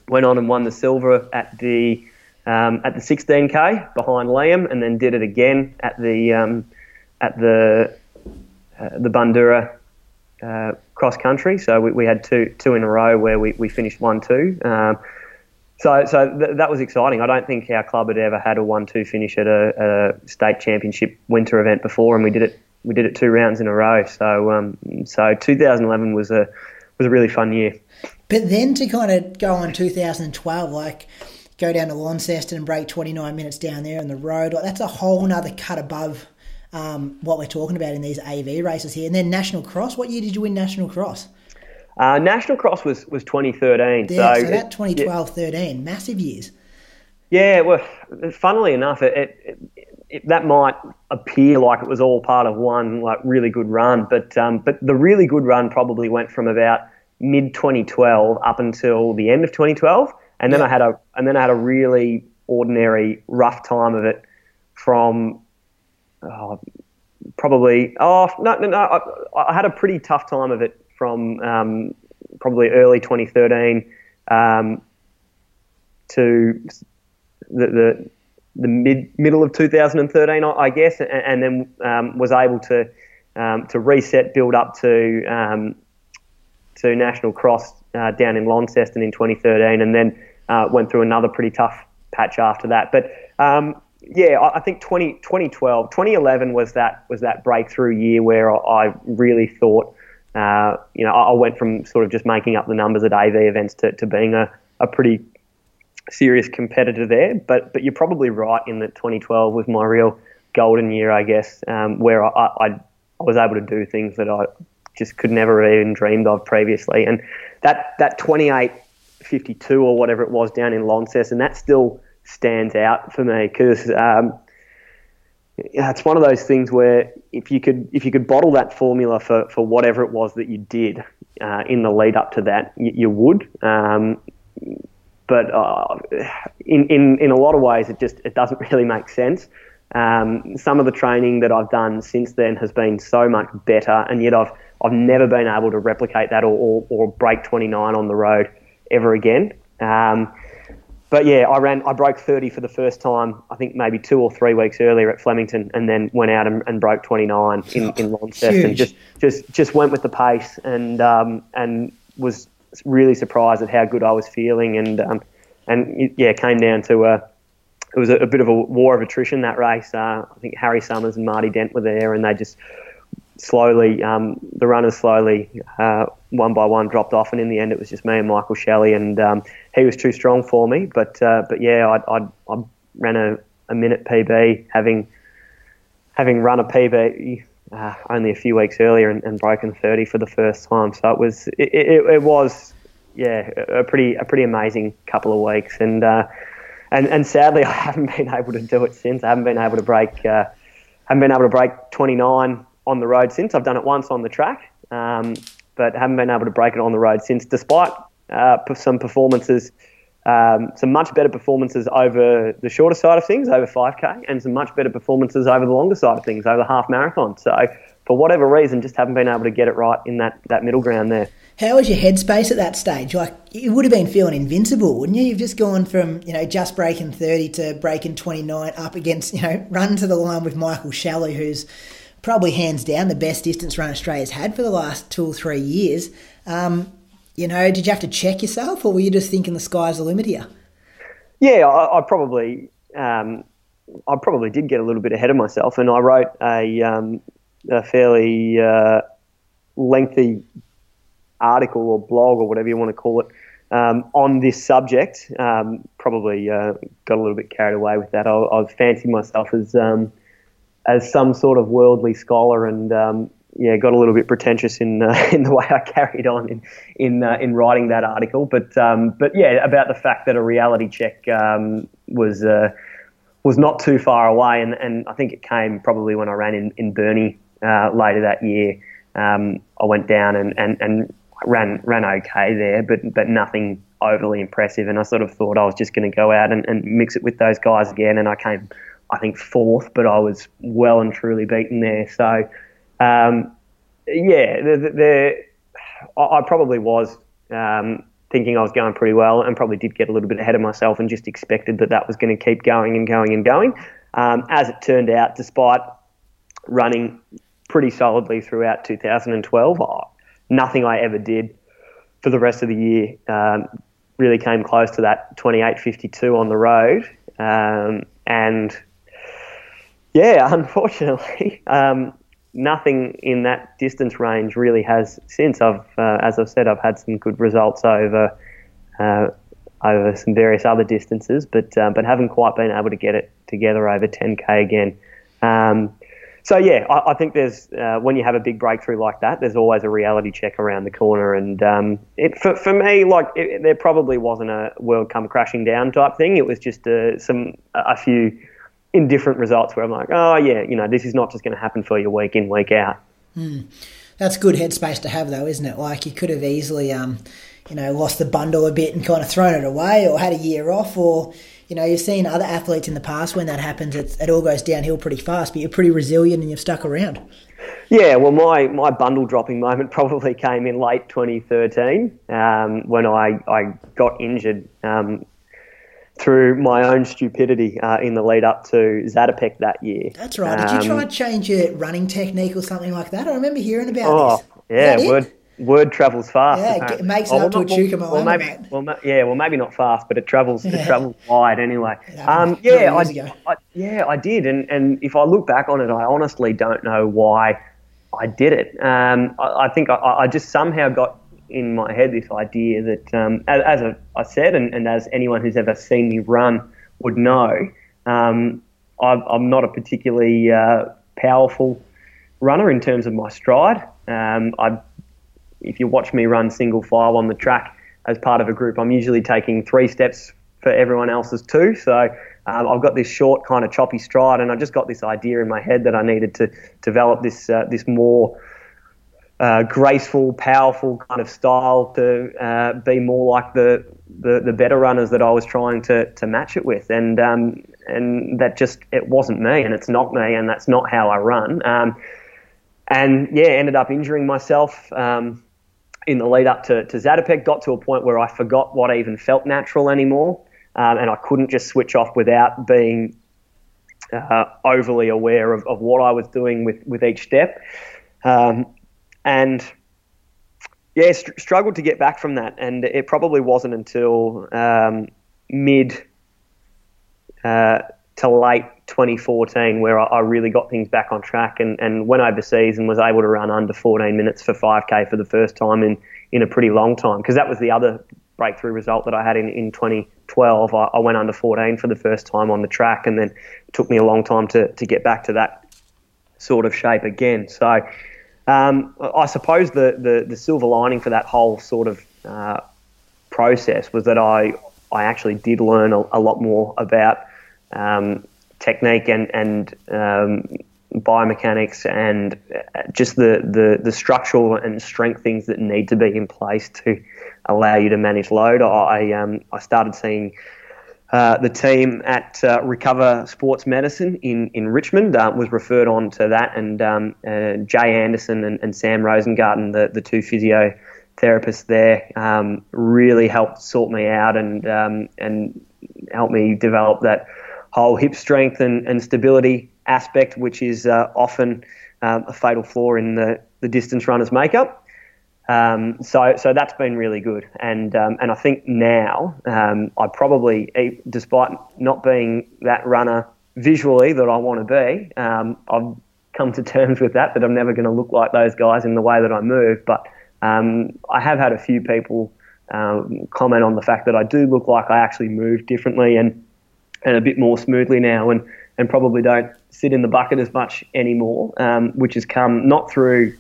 Went on and won the silver at the um, at the 16k behind Liam, and then did it again at the um, at the the Bundoora uh, cross country. So we, we, had two two in a row where we, we finished one two. Um, so so th- that was exciting. I don't think our club had ever had a one two finish at a, a, state championship winter event before, and we did it we did it two rounds in a row. So um, so 2011 was a was a really fun year. But then to kind of go on 2012, like go down to Launceston and break 29 minutes down there on the road, like that's a whole nother cut above um, what we're talking about in these AV races here. And then National Cross, what year did you win National Cross? Uh, National Cross was, was 2013. Yeah, so, so that 2012 13, massive years. Yeah, well, funnily enough, it, it, it, that might appear like it was all part of one like really good run, but um, but the really good run probably went from about mid 2012 up until the end of 2012, and then I had a and then I had a really ordinary rough time of it from oh, probably oh no no no I, I, had a pretty tough time of it from um, probably early 2013 um, to the, the the mid middle of 2013, I, guess, and, and then um, was able to um, to reset, build up to um, to national cross uh, down in Launceston in 2013, and then uh, went through another pretty tough patch after that. But um, yeah, I, think 20, 2012, 2011 was that was that breakthrough year where I, really thought. Uh, you know, I went from sort of just making up the numbers at AV events to, to being a, a pretty serious competitor there. But but you're probably right in that 2012 was my real golden year, I guess, um, where I, I, I, was able to do things that I just could never have even dreamed of previously. And that that 28.52 or whatever it was down in Launceston, that still stands out for me because. Um, it's one of those things where if you could if you could bottle that formula for, for whatever it was that you did uh, in the lead up to that, you, you would. Um, but uh, in, in, in a lot of ways, it just it doesn't <laughs> really make sense. Um, some of the training that I've done since then has been so much better, and yet I've I've never been able to replicate that or, or, or break 29 on the road ever again. Um, but yeah, I ran, I broke 30 for the first time. I think maybe two or three weeks earlier at Flemington, and then went out and, and broke 29 in, in Launceston. Just, just, just went with the pace, and um, and was really surprised at how good I was feeling, and um, and yeah, came down to a it was a, a, bit of a war of attrition that race. Uh, I think Harry Summers and Marty Dent were there, and they just slowly um, the runners slowly uh, one by one dropped off, and in the end it was just me and Michael Shelley, and um, he was too strong for me. But uh, but yeah, I, I, I ran a, a minute PB, having having run a PB uh, only a few weeks earlier and, and, broken 30 for the first time. So it was it, it, it, was yeah a pretty a pretty amazing couple of weeks and uh, and and sadly <laughs> I haven't been able to do it since. I haven't been able to break uh, haven't been able to break 29 on the road since. I've done it once on the track, um, but haven't been able to break it on the road since, despite uh, some performances. Um, some much better performances over the shorter side of things, over 5k, and some much better performances over the longer side of things, over the half marathon. So, for whatever reason, just haven't been able to get it right in that, that middle ground there. How was your headspace at that stage? Like, you would have been feeling invincible, wouldn't you? You've just gone from, you know, just breaking 30 to breaking 29 up against, you know, run to the line with Michael Shelley, who's probably hands down the best distance run Australia's had for the last two or three years. Um, you know, did you have to check yourself, or were you just thinking the sky's the limit here? Yeah, I, I probably, um, I probably did get a little bit ahead of myself, and I wrote a, um, a fairly uh, lengthy article or blog or whatever you want to call it um, on this subject. Um, probably uh, got a little bit carried away with that. I, I fancied myself as um, as some sort of worldly scholar and um, yeah, got a little bit pretentious in uh, <laughs> in the way I carried on in in uh, in writing that article. But um, but yeah, about the fact that a reality check um, was uh, was not too far away, and, and I think it came probably when I ran in in Burnie uh, later that year. Um, I went down and, and, and ran ran okay there, but but nothing overly impressive. And I sort of thought I was just going to go out and, and mix it with those guys again, and I came. I think fourth, but I was well and truly beaten there. So, um, yeah, the, the, I probably was um, thinking I was going pretty well and probably did get a little bit ahead of myself and just expected that that was going to keep going and going and going. Um, as it turned out, despite running pretty solidly throughout 2012, nothing I ever did for the rest of the year um, really came close to that 28.52 on the road. Um, and yeah, <laughs> unfortunately, um, nothing in that distance range really has since. I've, uh, as I've said, I've had some good results over uh, over some various other distances, but uh, but haven't quite been able to get it together over 10k again. Um, so yeah, I, I think there's uh, when you have a big breakthrough like that, there's always a reality check around the corner, and um, it, for for me, like it, there probably wasn't a world come crashing down type thing. It was just uh, some a few in different results where I'm like, oh yeah, you know, this is not just going to happen for you week in week out. That's good headspace to have, though, isn't it? Like you could have easily, um, you know, lost the bundle a bit and kind of thrown it away, or had a year off, or you know, you've seen other athletes in the past when that happens, it, it all goes downhill pretty fast. But you're pretty resilient and you've stuck around. Yeah, well, my, my bundle dropping moment <laughs> probably came in late 2013 um, when I, I got injured um, through my own stupidity uh, in the lead up to Zatopek that year. That's right. Did you try Um, and change your running technique or something like that? I remember hearing about Oh, this. yeah, it? word word travels fast. Yeah, it apparently. g- makes it Oh, up to a well, well, maybe, well, yeah, well, maybe not fast, but it travels. Yeah. It travels wide anyway. Um, yeah, I. I, yeah, I did, and and if I look back on it, I honestly don't know why I did it. Um, I, I think I, I just somehow got in my head this idea that, um, as, as I said, and, and as anyone who's ever seen me run would know, um, I'm, I'm not a particularly uh, powerful runner in terms of my stride. Um, I if you watch me run single file on the track as part of a group, I'm usually taking three steps for everyone else's two. So um, I've got this short, kind of choppy stride, and I just got this idea in my head that I needed to develop this uh, this more uh, graceful, powerful kind of style to uh, be more like the, the the better runners that I was trying to to match it with, and um, and that just it wasn't me, and it's not me, and that's not how I run. Um, and yeah, ended up injuring myself um, in the lead up to, to Zatopek. Got to a point where I forgot what even felt natural anymore, um, and I couldn't just switch off without being uh, overly aware of, of what I was doing with, with each step. Um, and yeah, str- struggled to get back from that, and it probably wasn't until um, mid uh, to late 2014 where I, I really got things back on track and, and went overseas and was able to run under 14 minutes for 5k for the first time in, in a pretty long time because that was the other breakthrough result that I had in, in 2012. I, I went under 14 for the first time on the track and then it took me a long time to, to get back to that sort of shape again. So um, I suppose the, the, the silver lining for that whole sort of uh, process was that I I actually did learn a, a lot more about um, technique and and um, biomechanics and uh, just the, the the structural and strength things that need to be in place to allow you to manage load. I um, I started seeing. Uh, the team at uh, Recover Sports Medicine in, in Richmond uh, was referred on to that, and um, uh, Jay Anderson and, and Sam Rosengarten, the, the two physiotherapists there, um, really helped sort me out and um, and help me develop that whole hip strength and, and stability aspect, which is uh, often um, a fatal flaw in the, the distance runners' makeup. Um, so, so that's been really good, and um, and I think now um, I probably, despite not being that runner visually that I want to be, um, I've come to <laughs> terms with that that I'm never going to look like those guys in the way that I move. But um, I have had a few people um, comment on the fact that I do look like I actually move differently and and a bit more smoothly now, and and probably don't sit in the bucket as much anymore, which has come not through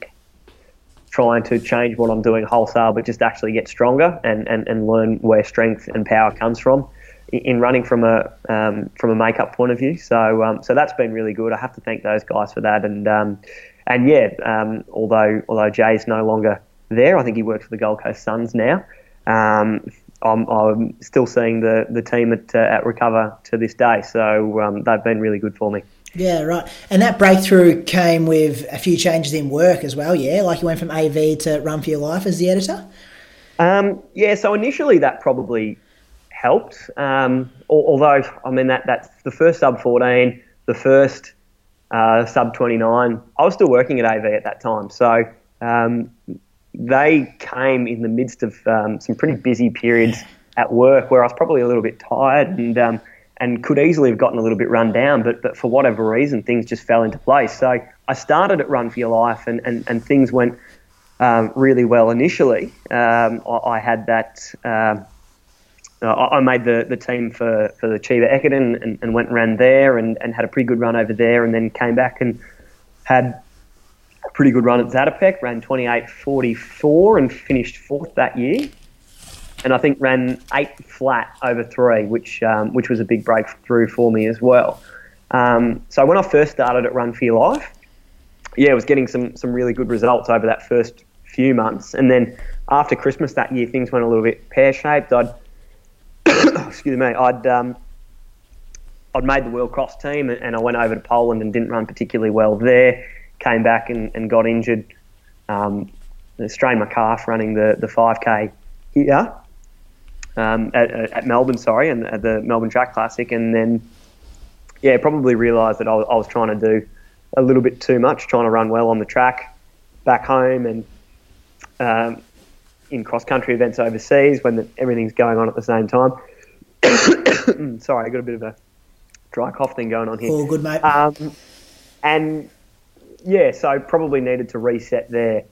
trying to change what I'm doing wholesale, but just actually get stronger and, and, and learn where strength and power comes from in, in running from a um, from a makeup point of view. So um, so that's been really good. I have to thank those guys for that. And um, and yeah, um, although although Jay's no longer there, I think he works for the Gold Coast Suns now. Um, I'm, I'm still seeing the, the team at, uh, at Recover to this day, so um, they've been really good for me. Yeah, right. And that breakthrough came with a few changes in work as well, yeah? Like you went from AV to Run for Your Life as the editor? Um, yeah, so initially that probably helped. Um, although, I mean, that that's the first sub 14, the first uh, sub 29. I was still working at AV at that time. So um, they came in the midst of um, some pretty busy periods at work where I was probably a little bit tired and um, and could easily have gotten a little bit run down, but but for whatever reason, things just fell into place. So I started at Run for Your Life, and and, and things went um, really well initially. Um, I, I had that. Uh, I I made the, the team for, for the Chiba Ekiden and, and went and ran there and, and had a pretty good run over there and then came back and had a pretty good run at Zatopek, ran 28.44 and finished fourth that year. And I think ran eight flat over three, which um, which was a big breakthrough for me as well. Um, so when I first started at Run for Your Life, yeah, I was getting some some really good results over that first few months, and then after Christmas that year, things went a little bit pear shaped. I'd <coughs> excuse me, I'd um, I'd made the World Cross team, and I went over to Poland and didn't run particularly well there. Came back and, and got injured. Um, strained my calf running the, the 5K here um, at, at, Melbourne, sorry, and at the Melbourne Track Classic, and then yeah, probably realised that I was, I was trying to do a little bit too much, trying to run well on the track back home and um, in cross country events overseas when the, everything's going on at the same time. <coughs> sorry, I got a bit of a dry cough thing going on here. All good, mate. Um, and yeah, so probably needed to reset there.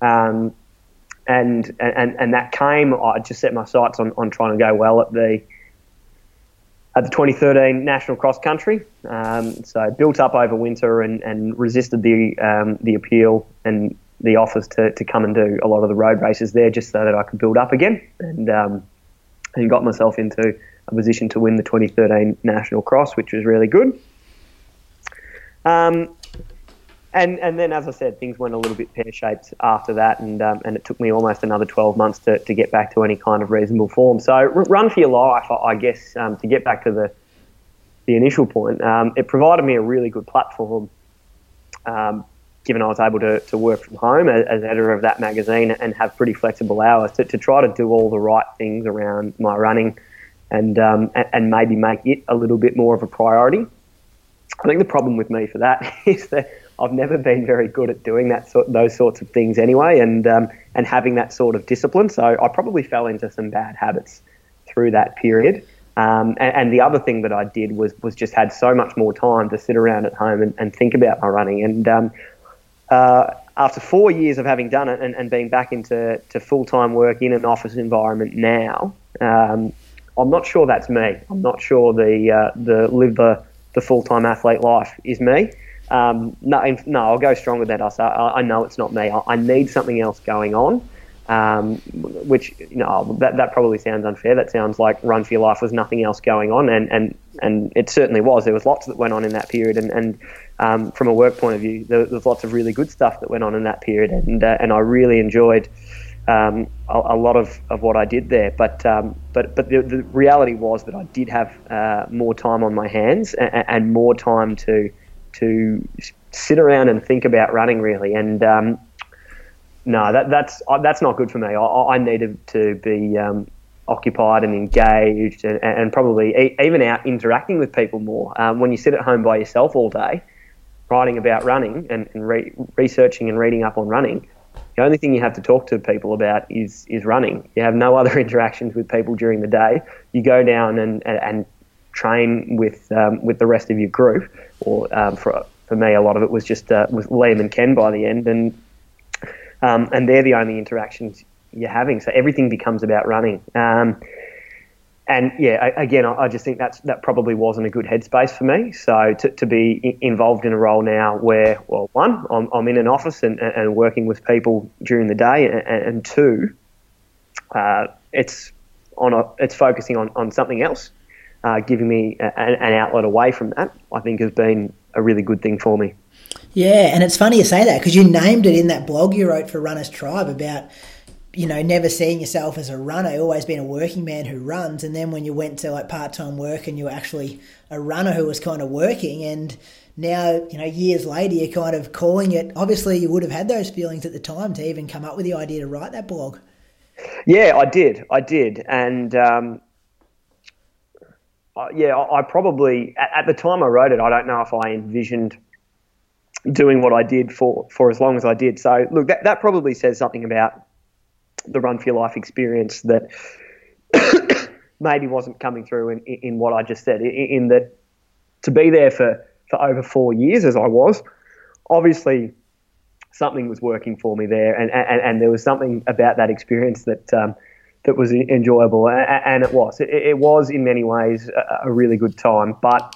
Um, and, and and that came. I just set my sights on, on trying to go well at the at the 2013 National Cross Country. Um, so built up over winter and, and resisted the um, the appeal and the offers to, to come and do a lot of the road races there, just so that I could build up again and um, and got myself into a position to win the 2013 National Cross, which was really good. Um, and and then, as I said, things went a little bit pear shaped after that, and um, and it took me almost another 12 months to, to get back to any kind of reasonable form. So, run for your life, I guess, um, to get back to the the initial point, um, it provided me a really good platform. Um, given I was able to, to work from home as, as, editor of that magazine and have pretty flexible hours to, to try to do all the right things around my running and, um, and maybe make it a little bit more of a priority. I think the problem with me for that <laughs> is that I've never been very good at doing that sort, those sorts of things anyway, and um, and having that sort of discipline. So I probably fell into some bad habits through that period. Um, and, and, the other thing that I did was was just had so much more time to sit around at home and, and think about my running. And um, uh, after four years of having done it and, and being back into to full time work in an office environment now, um, I'm not sure that's me. I'm not sure the uh, the live the, the full time athlete life is me. Um, no, no, I'll go strong with that. I say, I know it's not me. I, I need something else going on. Um, which you know that that probably sounds unfair. That sounds like Run for Your Life was nothing else going on, and and and it certainly was. There was lots that went on in that period, and and um, from a work point of view, there, was lots of really good stuff that went on in that period, and uh, and I really enjoyed um, a, a, lot of, of what I did there. But um, but but the, the, reality was that I did have uh, more time on my hands and, and, more time to to sit around and think about running really. And um, no, that that's uh, that's not good for me. I, I needed to be um, occupied and engaged, and, and probably even out interacting with people more. Um, when you sit at home by yourself all day, writing about running and, and re- researching and reading up on running the only thing you have to talk to people about is is running. You have no <laughs> other interactions with people during the day. You go down and and, and train with um, with the rest of your group. Or um, for for me, a lot of it was just uh, with Liam and Ken by the end, and um, and they're the only interactions you're having. So everything becomes about running. Um, and yeah, again, I just think that's that probably wasn't a good headspace for me. So to, to be involved in a role now where, well, one, I'm, I'm in an office and, and working with people during the day, and, and two, uh, it's on a, it's focusing on, on something else, uh, giving me a, an outlet away from that. I think has been a really good thing for me. Yeah, and it's funny you say that because you named it in that blog you wrote for Runners Tribe about you know, never seeing yourself as a runner, always been a working man who runs. And then when you went to like part time work and you were actually a runner who was kind of working, and now, you know, years later, you're kind of calling it. Obviously, you would have had those feelings at the time to even come up with the idea to write that blog. Yeah, I did. I did. And, um, yeah, I probably, at the time I wrote it, I don't know if I envisioned doing what I did for, for as long as I did. So, look, that, that probably says something about the Run for Your Life experience that <coughs> maybe wasn't coming through in, in what I just said. In, in that to be there for, for over four years, as I was, obviously something was working for me there, and, and, and there was something about that experience that um, that was enjoyable, and it was. It, was in many ways a, really good time, but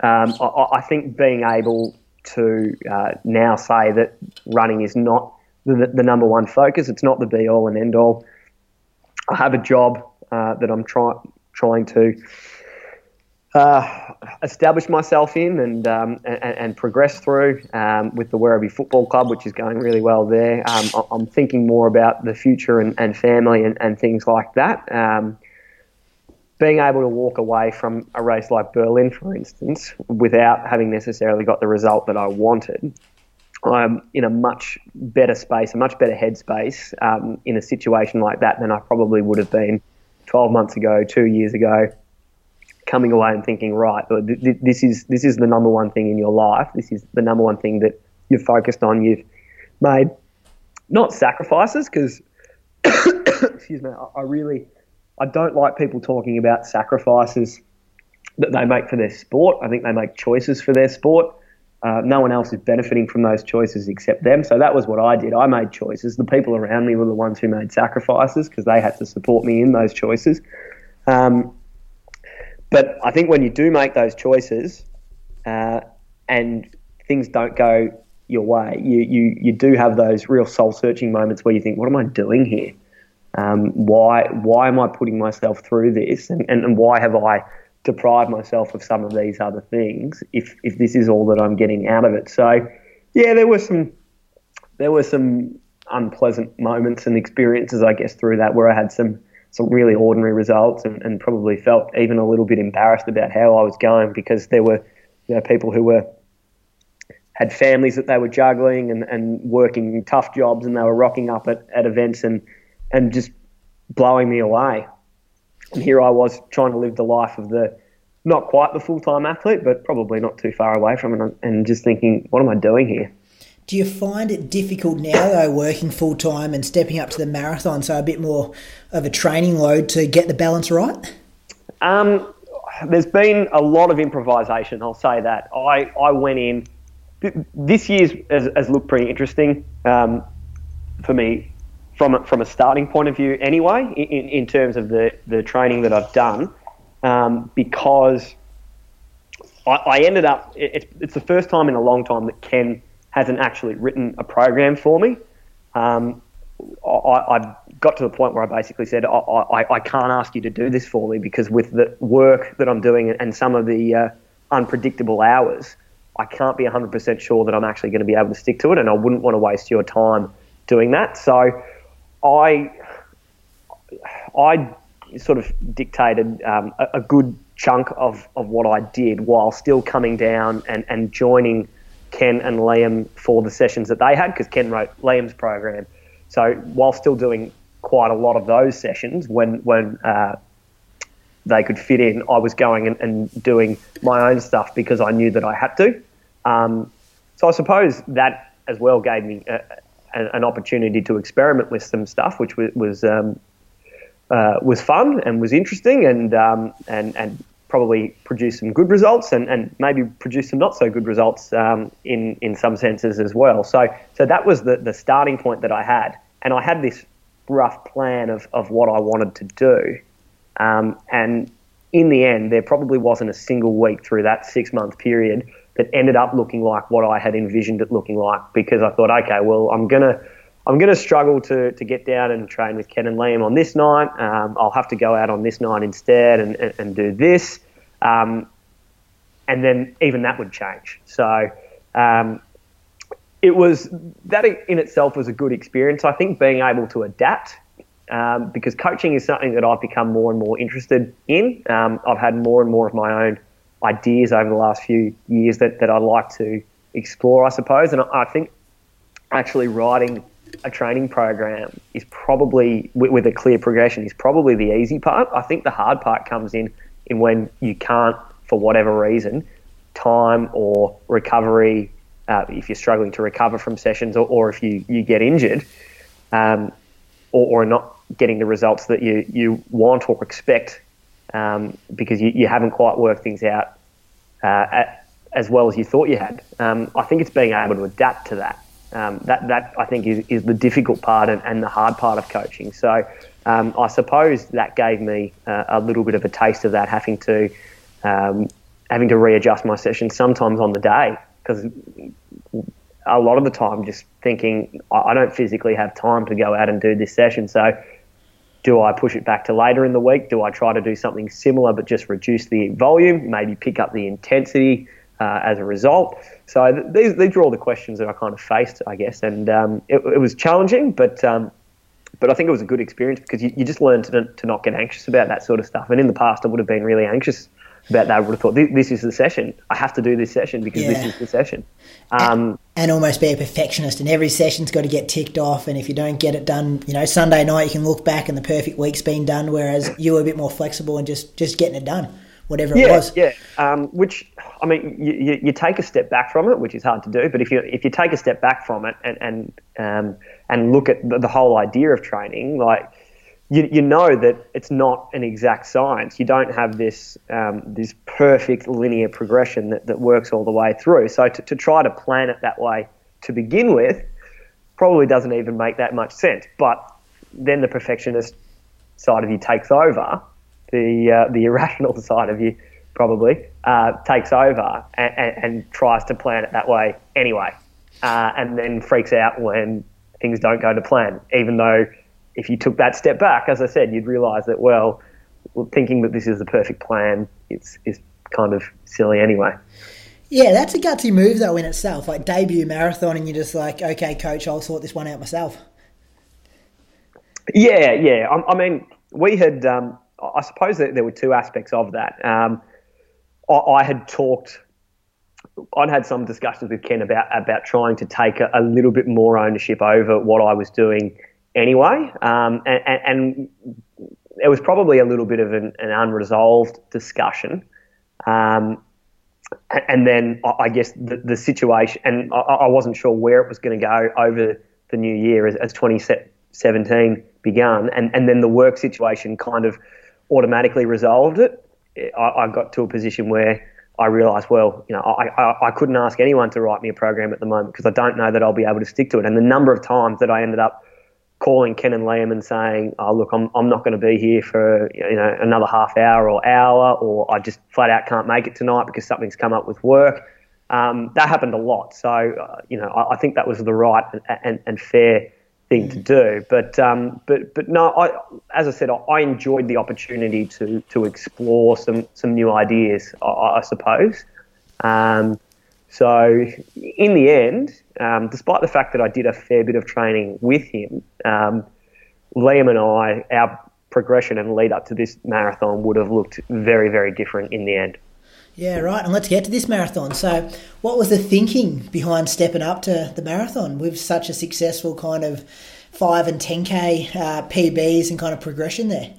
um, I, think being able to uh, now say that running is not the, the number one focus. It's not the be all and end all. I have a job uh, that I'm trying trying to uh, myself in and, um, and, and progress through um, with the Werribee Football Club, which is going really well there. Um, I'm thinking more about the future and, and family and, and things like that. Um, being able to walk away from a race like Berlin, for instance, without having necessarily got the result that I wanted, I'm in a much better space, a much better headspace um, in a situation like that than I probably would have been 12 months ago, two years ago. Coming away and thinking, right, this is this is the number one thing in your life. This is the number one thing that you've focused on. You've made not sacrifices because, <coughs> excuse me, I really I don't like people talking about sacrifices that they make for their sport. I think they make choices for their sport. Uh, no one else is benefiting from those choices except them. So that was what I did. I made choices. The people around me were the ones who made sacrifices because they had to support me in those choices. Um, but I think when you do make those choices uh, and things don't go your way, you, you, you do have those real soul searching moments where you think, what am I doing here? Um, why why am I putting myself through this, and, and, and why have I deprived myself of some of these other things if if this is all that I'm getting out of it? So, yeah, there were some there were some unpleasant moments and experiences, I guess, through that where I had some some really ordinary results and, and probably felt even a little bit embarrassed about how I was going because there were you know people who were had families that they were juggling and, and working tough jobs and they were rocking up at, at events and and just blowing me away. And here I was trying to live the life of the not quite the full time athlete, but probably not too far away from it, and just thinking, what am I doing here? Do you find it difficult now, though, working full time and stepping up to the marathon, so a bit more of a training load to get the balance right? Um, there's been a lot of improvisation, I'll say that. I, I went in, this year's has, has looked pretty interesting um, for me from a, from a starting point of view anyway, in, in terms of the, the training that I've done, um, because I, I, ended up, it's, it's the first time in a long time that Ken hasn't actually written a program for me. Um, I, I, got to the point where I basically said, I, I, I, can't ask you to do this for me because with the work that I'm doing and some of the uh, unpredictable hours, I can't be 100% sure that I'm actually going to be able to stick to it, and I wouldn't want to waste your time doing that. So I I sort of dictated um, a, a, good chunk of, of what I did while still coming down and, and joining Ken and Liam for the sessions that they had because Ken wrote Liam's program. So while still doing quite a lot of those sessions when when uh, they could fit in, I was going and, and, doing my own stuff because I knew that I had to. Um, so I suppose that as well gave me a, an opportunity to experiment with some stuff, which was was, um, uh, was fun and was interesting, and um, and and probably produce some good results, and, and maybe produce some not so good results um, in in some senses as well. So so that was the the starting point that I had, and I had this rough plan of of what I wanted to do, um, and in the end, there probably wasn't a single week through that six month period that ended up looking like what I had envisioned it looking like because I thought, okay, well, I'm gonna I'm gonna struggle to to get down and train with Ken and Liam on this night. Um, I'll have to go out on this night instead and and, and do this, um, and then even that would change. So. Um, it was that in itself was a good experience. I think being able to adapt um, because coaching is something that I've become more and more interested in. Um, I've had more and more of my own ideas over the last few years that, that I'd like to explore, I suppose. And I, think actually writing a training program is probably, with, with, a clear progression, is probably the easy part. I think the hard part comes in, in when you can't, for whatever reason, time or recovery, uh, if you're struggling to recover from sessions or, or if you, you get injured um, or, or not getting the results that you, you want or expect um, because you, you, haven't quite worked things out uh, at, as well as you thought you had. Um, I think it's being able to adapt to that. Um, that that I think is, is the difficult part and, and the hard part of coaching. So um, I suppose that gave me uh, a little bit of a taste of that, having to um, having to readjust my sessions sometimes on the day because a lot of the time just thinking I don't physically have time to go out and do this session. So do I push it back to later in the week? Do I try to do something similar but just reduce the volume, maybe pick up the intensity uh, as a result? So th- these, these are all the questions that I kind of faced, I guess, and um, it, it, was challenging, but um, but I think it was a good experience because you, you just learn to, to not get anxious about that sort of stuff. And in the past, I would have been really anxious about that. I would have thought, this, this is the session. I have to do this session because yeah. this is the session. Um, and, and, almost be a perfectionist. And every session's got to get ticked off. And if you don't get it done, you know, Sunday night, you can look back and the perfect week's been done. Whereas you were a bit more flexible and just, just getting it done, whatever yeah, it was. Yeah. Um, which, I mean, you, you, you, take a step back from it, which is hard to do. But if you, if you take a step back from it and, and, um, and look at the, the whole idea of training, like, you, you know that it's not an exact science. You don't have this um, this perfect linear progression that, that works all the way through. So to, to try to plan it that way to begin with probably doesn't even make that much sense. But then the perfectionist side of you takes over, the uh, the irrational <laughs> side of you probably uh, takes over and, and, and, tries to plan it that way anyway, uh, and then freaks out when things don't go to plan, even though if you took that step back, as I said, you'd realise that well, thinking that this is the perfect plan is is kind of silly anyway. Yeah, that's a gutsy move though in itself. Like debut marathon, and you're just like, okay, coach, I'll sort this one out myself. Yeah, yeah. I, I mean, we had. Um, I suppose that there were two aspects of that. Um, I, I, had talked. I'd had some discussions with Ken about about trying to take a, a little bit more ownership over what I was doing anyway. Um, and, and, and, it was probably a little bit of an, an unresolved discussion. Um, and then I guess the, the situation, and I, I, wasn't sure where it was going to go over the new year as, as 2017 began. And, and then the work situation kind of automatically resolved it. I, I got to a position where I realised, well, you know, I, I, I, couldn't ask anyone to write me a program at the moment because I don't know that I'll be able to stick to it. And the number of times that I ended up calling Ken and Liam and saying, "Oh, look, I'm I'm not going to be here for you know another half hour or hour, or I just flat out can't make it tonight because something's come up with work." Um, that happened a lot, so uh, you know I, I, think that was the right and, and, and fair thing to do. But um, but but no, I, as I said, I, I, enjoyed the opportunity to to explore some some new ideas. I, I suppose. Um, so in the end, um, despite the fact that I did a fair bit of training with him, um, Liam and I, our progression and lead up to this marathon would have looked very, very different in the end. Yeah, right. And let's get to this marathon. So, what was the thinking behind stepping up to the marathon with such a successful kind of five and 10k uh, PBs and kind of progression there?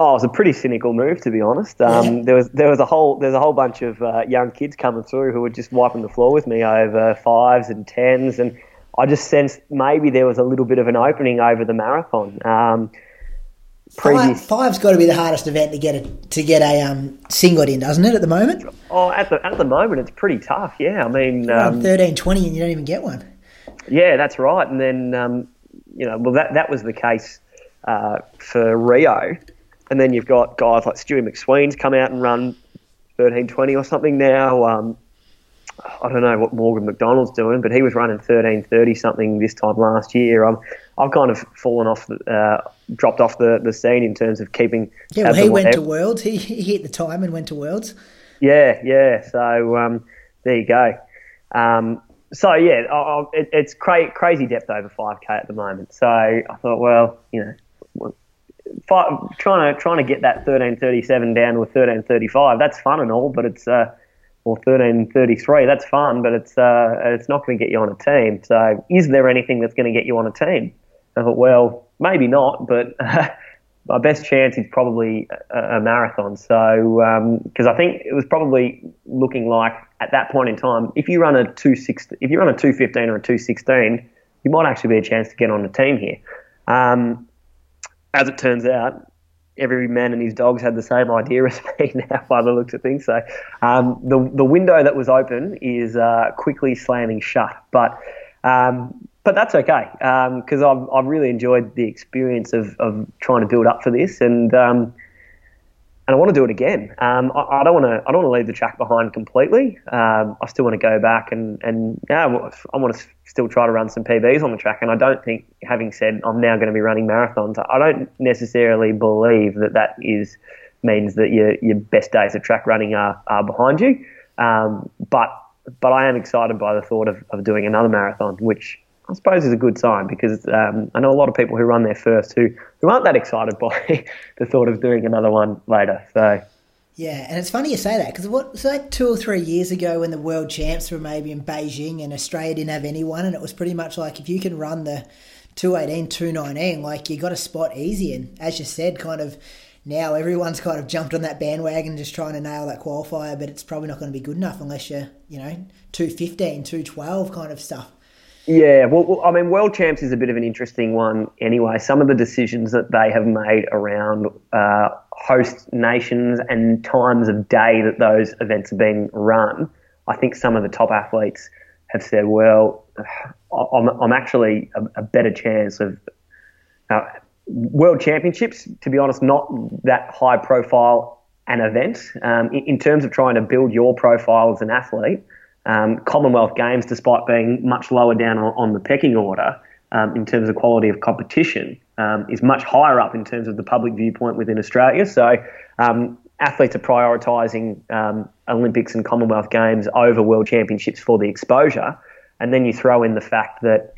Oh, it was a pretty cynical move, to be honest. Um, yeah. There was there was a whole there's a whole bunch of uh, young kids coming through who were just wiping the floor with me over fives and tens, and I just sensed maybe there was a little bit of an opening over the marathon. Um, previous... Five, five's got to be the hardest event to get a to get a um, singlet in, doesn't it? At the moment. Oh, at the at the moment, it's pretty tough. Yeah, I mean, um, 13, 20 and you don't even get one. Yeah, that's right. And then um, you know, well, that that was the case uh, for Rio and then you've got guys like Stewie McSweyn's come out and run 1320 or something now. Um, I don't know what Morgan McDonald's doing, but he was running 1330 something this time last year. I'm, I've kind of fallen off, the, uh, dropped off the, the scene in terms of keeping. Yeah, well, he went to Worlds. He, he hit the time and went to Worlds. Yeah, yeah. So um, there you go. Um, so yeah, I, I, it, it's cra- crazy depth over 5k at the moment. So I thought, well, you know, trying to trying to get that 1337 down to a 1335. That's fun and all, but it's uh, or 1333. That's fun, but it's uh, it's not going to get you on a team. So, is there anything that's going to get you on a team? I thought, well, maybe not, but <laughs> my best chance is probably a, a marathon. So, because um, I think it was probably looking like at that point in time, if you run a two six, if you run a 215 or a 216, you might actually be a chance to get on a team here. Um, as it turns out, every man and his dogs had the same idea <laughs> as me now by the looks of things. So um, the the window that was open is uh, quickly slamming shut, but. Um, but that's okay because um, I've, I've really enjoyed the experience of, of trying to build up for this and um, and I want to do it again. Um, I, I, don't want to. I don't want to leave the track behind completely. Um, I still want to go back and and yeah, I want to still try to run some PBs on the track. And I don't think, having said I'm now going to be running marathons, I don't necessarily believe that that is means that your your best days of track running are, are behind you. Um, but but I am excited by the thought of, of doing another marathon, which I suppose is a good sign because um, I know a lot of people who run their first who, who aren't that excited by <laughs> the thought of doing another one later. So. Yeah, and it's funny you say that because what was like two or three years ago when the world champs were maybe in Beijing and Australia didn't have anyone, and it was pretty much like if you can run the 218, 219, like you got a spot easy. And as you said, kind of now everyone's kind of jumped on that bandwagon just trying to nail that qualifier, but it's probably not going to be good enough unless you're, you know, 215, 212 kind of stuff. Yeah, well, I mean, World Champs is a bit of an interesting one anyway. Some of the decisions that they have made around uh, host nations and times of day that those events are being run, I think some of the top athletes have said, well, I'm, I'm actually a, a better chance of. Uh, World Championships, to be honest, not that high profile an event. Um, in, in, terms of trying to build your profile as an athlete, um, Commonwealth Games, despite being much lower down on, on the pecking order um, in terms of quality of competition, um, is much higher up in terms of the public viewpoint within Australia. So um, athletes are prioritising um, Olympics and Commonwealth Games over World Championships for the exposure. And then you throw in the fact that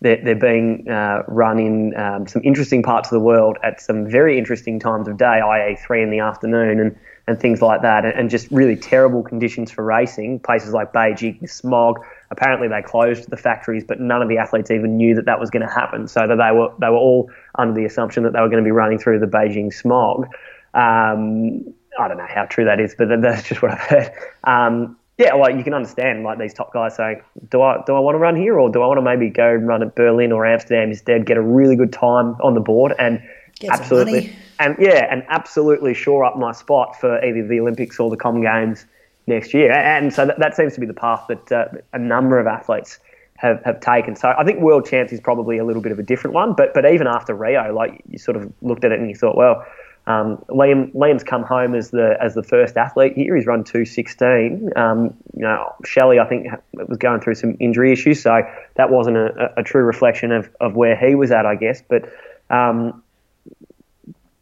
they're, they're being uh, run in um, some interesting parts of the world at some very interesting times of day, i.e., three in the afternoon and, and things like that, and, and just really terrible conditions for racing. Places like Beijing smog. Apparently, they closed the factories, but none of the athletes even knew that that was going to happen. So that they were they were all under the assumption that they were going to be running through the Beijing smog. Um, I don't know how true that is, but that's just what I've heard. Um, yeah, well, you can understand like these top guys saying, "Do I do I want to run here, or do I want to maybe go run at Berlin or Amsterdam instead? Get a really good time on the board and get absolutely and yeah, and absolutely shore up my spot for either the Olympics or the Com Games next year. And so that, that seems to be the path that uh, a number of athletes have, have taken. So I think World Champs is probably a little bit of a different one. But but even after Rio, like you sort of looked at it and you thought, well um, Liam Liam's come home as the as the first athlete here. He's run two sixteen. Um, you know, Shelley I think was going through some injury issues, so that wasn't a, a true reflection of, of where he was at, I guess. But um,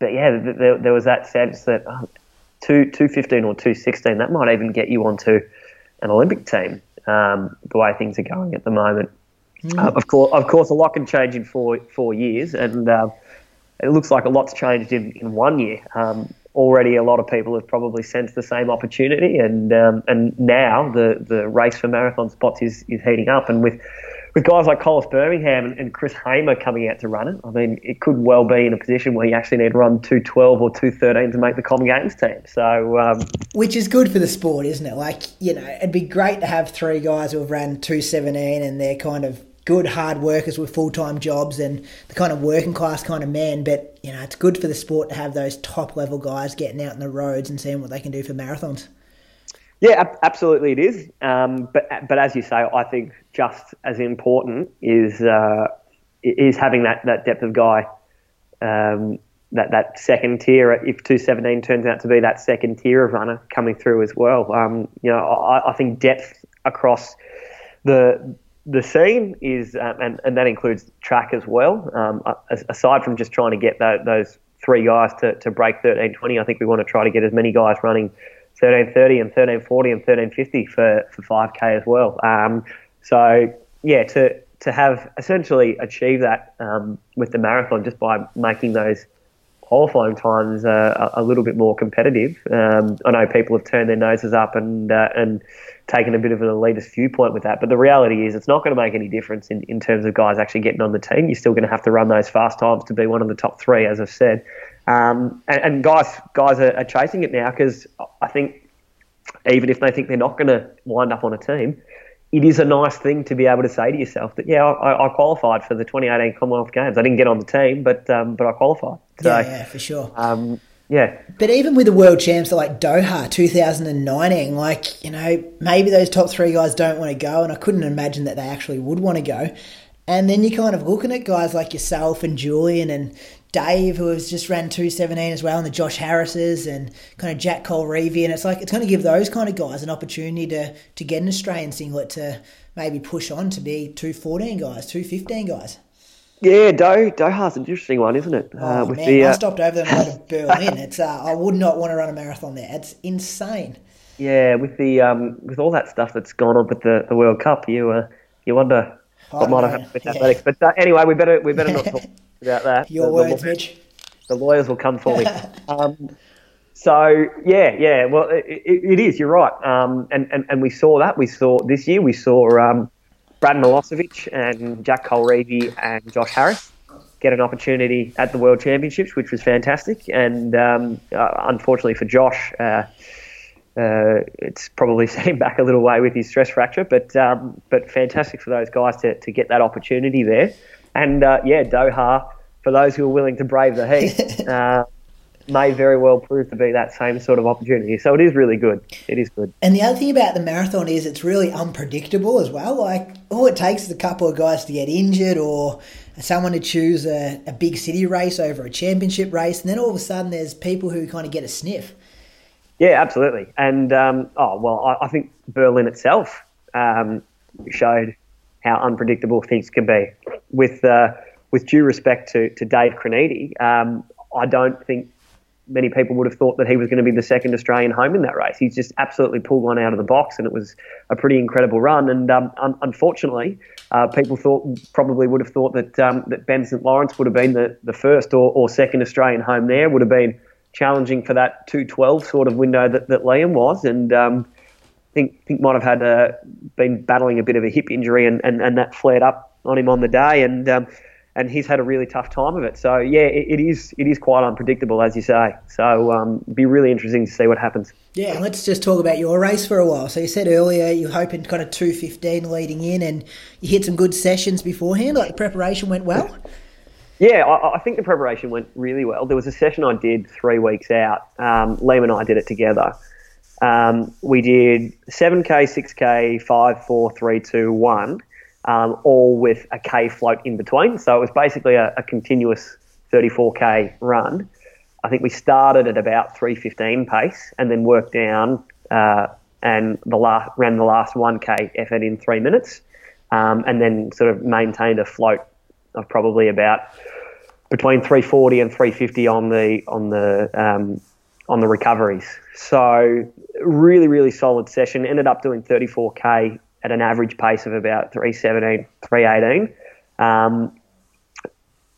but yeah, there, there, was that sense that um, two two fifteen or two sixteen that might even get you onto an Olympic team. Um, the way things are going at the moment. Mm. Uh, of course, of course, a lot can change in four four years, and uh, it looks like a lot's changed in, in one year. Um, already, a lot of people have probably sensed the same opportunity, and um, and now the, the race for marathon spots is, is heating up. And with with guys like Collis Birmingham and, Chris Hamer coming out to run it, I mean, it could well be in a position where you actually need to run 212 or 213 to make the Common Games team. So, um, which is good for the sport, isn't it? Like, you know, it'd be great to have three guys who have ran 217 and they're kind of good hard workers with full time jobs and the kind of working class kind of men. But you know, it's good for the sport to have those top level guys getting out in the roads and seeing what they can do for marathons. Yeah, absolutely, it is. Um, but but as you say, I think just as important is uh, is having that, that depth of guy. Um, that, that second tier, if 217 turns out to be that second tier of runner coming through as well. Um, you know, I, I think depth across the the scene is, um, and, and that includes track as well. Um, aside from just trying to get those three guys to, to break 1320, I think we want to try to get as many guys running 1330 and 1340 and 1350 for, for 5K as well. Um, so, yeah, to, to have essentially achieved that um, with the marathon just by making those qualifying times uh, a, a, little bit more competitive. Um, I know people have turned their noses up and uh, and taken a bit of an elitist viewpoint with that, but the reality is it's not going to make any difference in, in terms of guys actually getting on the team. You're still going to have to run those fast times to be one of the top three, as I've said. Um, and, and, guys guys are, are chasing it now because I think even if they think they're not going to wind up on a team, it is a nice thing to be able to say to yourself that yeah, I, I qualified for the 2018 Commonwealth Games. I didn't get on the team, but um, but I qualified. So, yeah, yeah, for sure. Um, yeah. But even with the world champs like Doha 2019, like, you know, maybe those top three guys don't want to go, and I couldn't imagine that they actually would want to go. And then you're kind of looking at guys like yourself and Julian and Dave, who has just ran 217 as well, and the Josh Harrises and kind of Jack Colreavy. And it's like, it's going to give those kind of guys an opportunity to, to get an Australian singlet to maybe push on to be 214 guys, 215 guys. Yeah, Do Doha's an interesting one, isn't it? Oh, uh, with man, the, I uh, stopped over there and went to Berlin. It's uh, I would not want to run a marathon there. It's insane. yeah, with the um, with all that stuff that's gone on with the, the World Cup, you uh, you wonder what I might have happened with yeah. athletics. But uh, anyway, we better we better not talk <laughs> about that. Your The- the words, law- Mitch. the lawyers will come for me. <laughs> um, so yeah, yeah. Well, it, it, it is. You're right. Um, and, and and we saw that. We saw this year. We saw um, Brad Milosevic and Jack Colreavy and Josh Harris get an opportunity at the World Championships, which was fantastic. And um, uh, unfortunately for Josh. Uh, uh, it's probably <laughs> set him back a little way with his stress fracture, but um, but fantastic for those guys to, to get that opportunity there. And uh, yeah, Doha, for those who are willing to brave the heat, <laughs> uh, may very well prove to be that same sort of opportunity. So it is really good. It is good. And the other thing about the marathon is it's really unpredictable as well. Like all it takes is a couple of guys to get injured or someone to choose a, a big city race over a championship race, and then all of a sudden there's people who kind of get a sniff. Yeah, absolutely. And um, oh well, I, I think Berlin itself um, showed how unpredictable things can be. With uh, with due respect to to Dave Criniti, um, I don't think many people would have thought that he was going to be the second Australian home in that race. He's just absolutely pulled one out of the box, and it was a pretty incredible run. And um, un- unfortunately, uh, people thought probably would have thought that um, that Ben St Lawrence would have been the, the first or, or second Australian home there. Would have been challenging for that 212 sort of window that, that Liam was, and um, think think might have had a, been battling a bit of a hip injury, and, and, and that flared up on him on the day, and um, and he's had a really tough time of it. So yeah, it, it is it is quite unpredictable, as you say. So um, be really interesting to see what happens. Yeah, let's just talk about your race for a while. So you said earlier you're hoping kind of 215 leading in, and you hit some good sessions beforehand. Like the preparation went well. Yeah, I, I think the preparation went really well. There was a session I did three weeks out. Um, Liam and I did it together. Um, we did 7K, 6K, 5, 4, 3, 2, 1, um, all with a K float in between. So it was basically a, a continuous 34K run. I think we started at about 315 pace and then worked down uh, and the last, ran the last 1K effort in three minutes um, and then sort of maintained a float of probably about between 340 and 350 on the on the um, on the recoveries. So really, really solid session. Ended up doing 34k at an average pace of about 317, 318, um,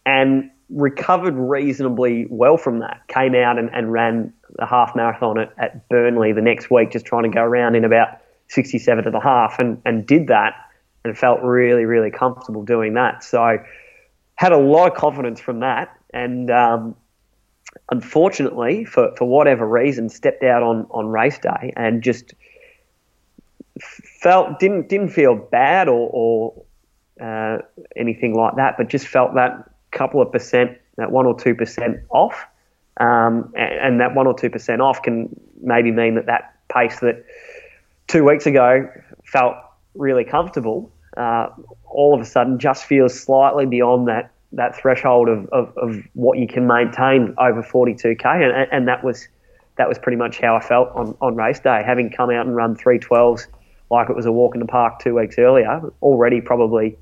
and recovered reasonably well from that. Came out and, and ran the half marathon at, at Burnley the next week, just trying to go around in about 67 and a half, and, and did that and felt really, really comfortable doing that. So had a lot of confidence from that, and um, unfortunately, for, for whatever reason, stepped out on, on race day and just felt didn't didn't feel bad or, or uh, anything like that, but just felt that couple of percent, that one or two percent off, um, and, and that one or two percent off can maybe mean that that pace that two weeks ago felt really comfortable uh, all of a sudden just feels slightly beyond that that threshold of, of, of what you can maintain over 42k, and, and that was that was pretty much how I felt on, on race day, having come out and run 312s like it was a walk in the park two weeks earlier. Already probably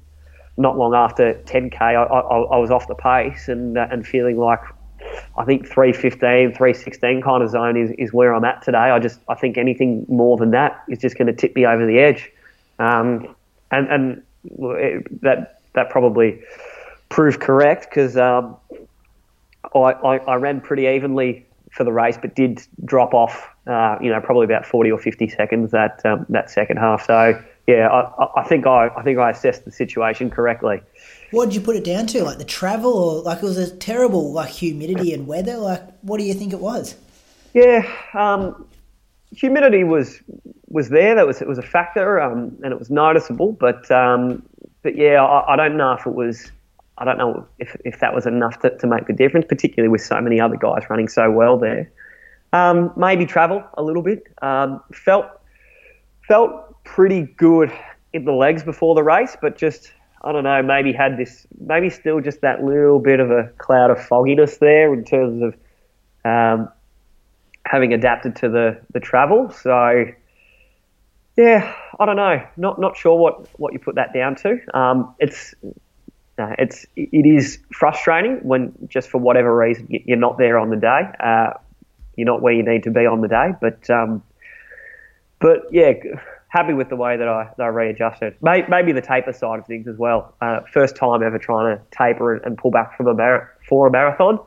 not long after 10k, I, I, I was off the pace and uh, and feeling like I think 315, 316 kind of zone is, is where I'm at today. I just I think anything more than that is just going to tip me over the edge. Um, and and it, that that probably proved correct because um, I, I, I ran pretty evenly for the race, but did drop off. Uh, you know, probably about forty or fifty seconds that um, that second half. So yeah, I, I think I I think I assessed the situation correctly. What did you put it down to? Like the travel, or like it was a terrible like humidity and weather. Like, what do you think it was? Yeah, um, humidity was was there. That was it was a factor, um, and it was noticeable. But um, but yeah, I, I, don't know if it was. I don't know if, if that was enough to, to make the difference, particularly with so many other guys running so well there. Um, maybe travel a little bit. Um, felt felt pretty good in the legs before the race, but just I don't know, maybe had this, maybe still just that little bit of a cloud of fogginess there in terms of um, having adapted to the, the travel. So, yeah, I don't know. Not not sure what, what you put that down to. Um, it's uh, it's it is frustrating when just for whatever reason you're not there on the day. Uh, you're not where you need to be on the day. But um, but yeah, happy with the way that I, that I readjusted. Maybe the taper side of things as well. Uh, first time ever trying to taper and, pull back from a mar- for a marathon.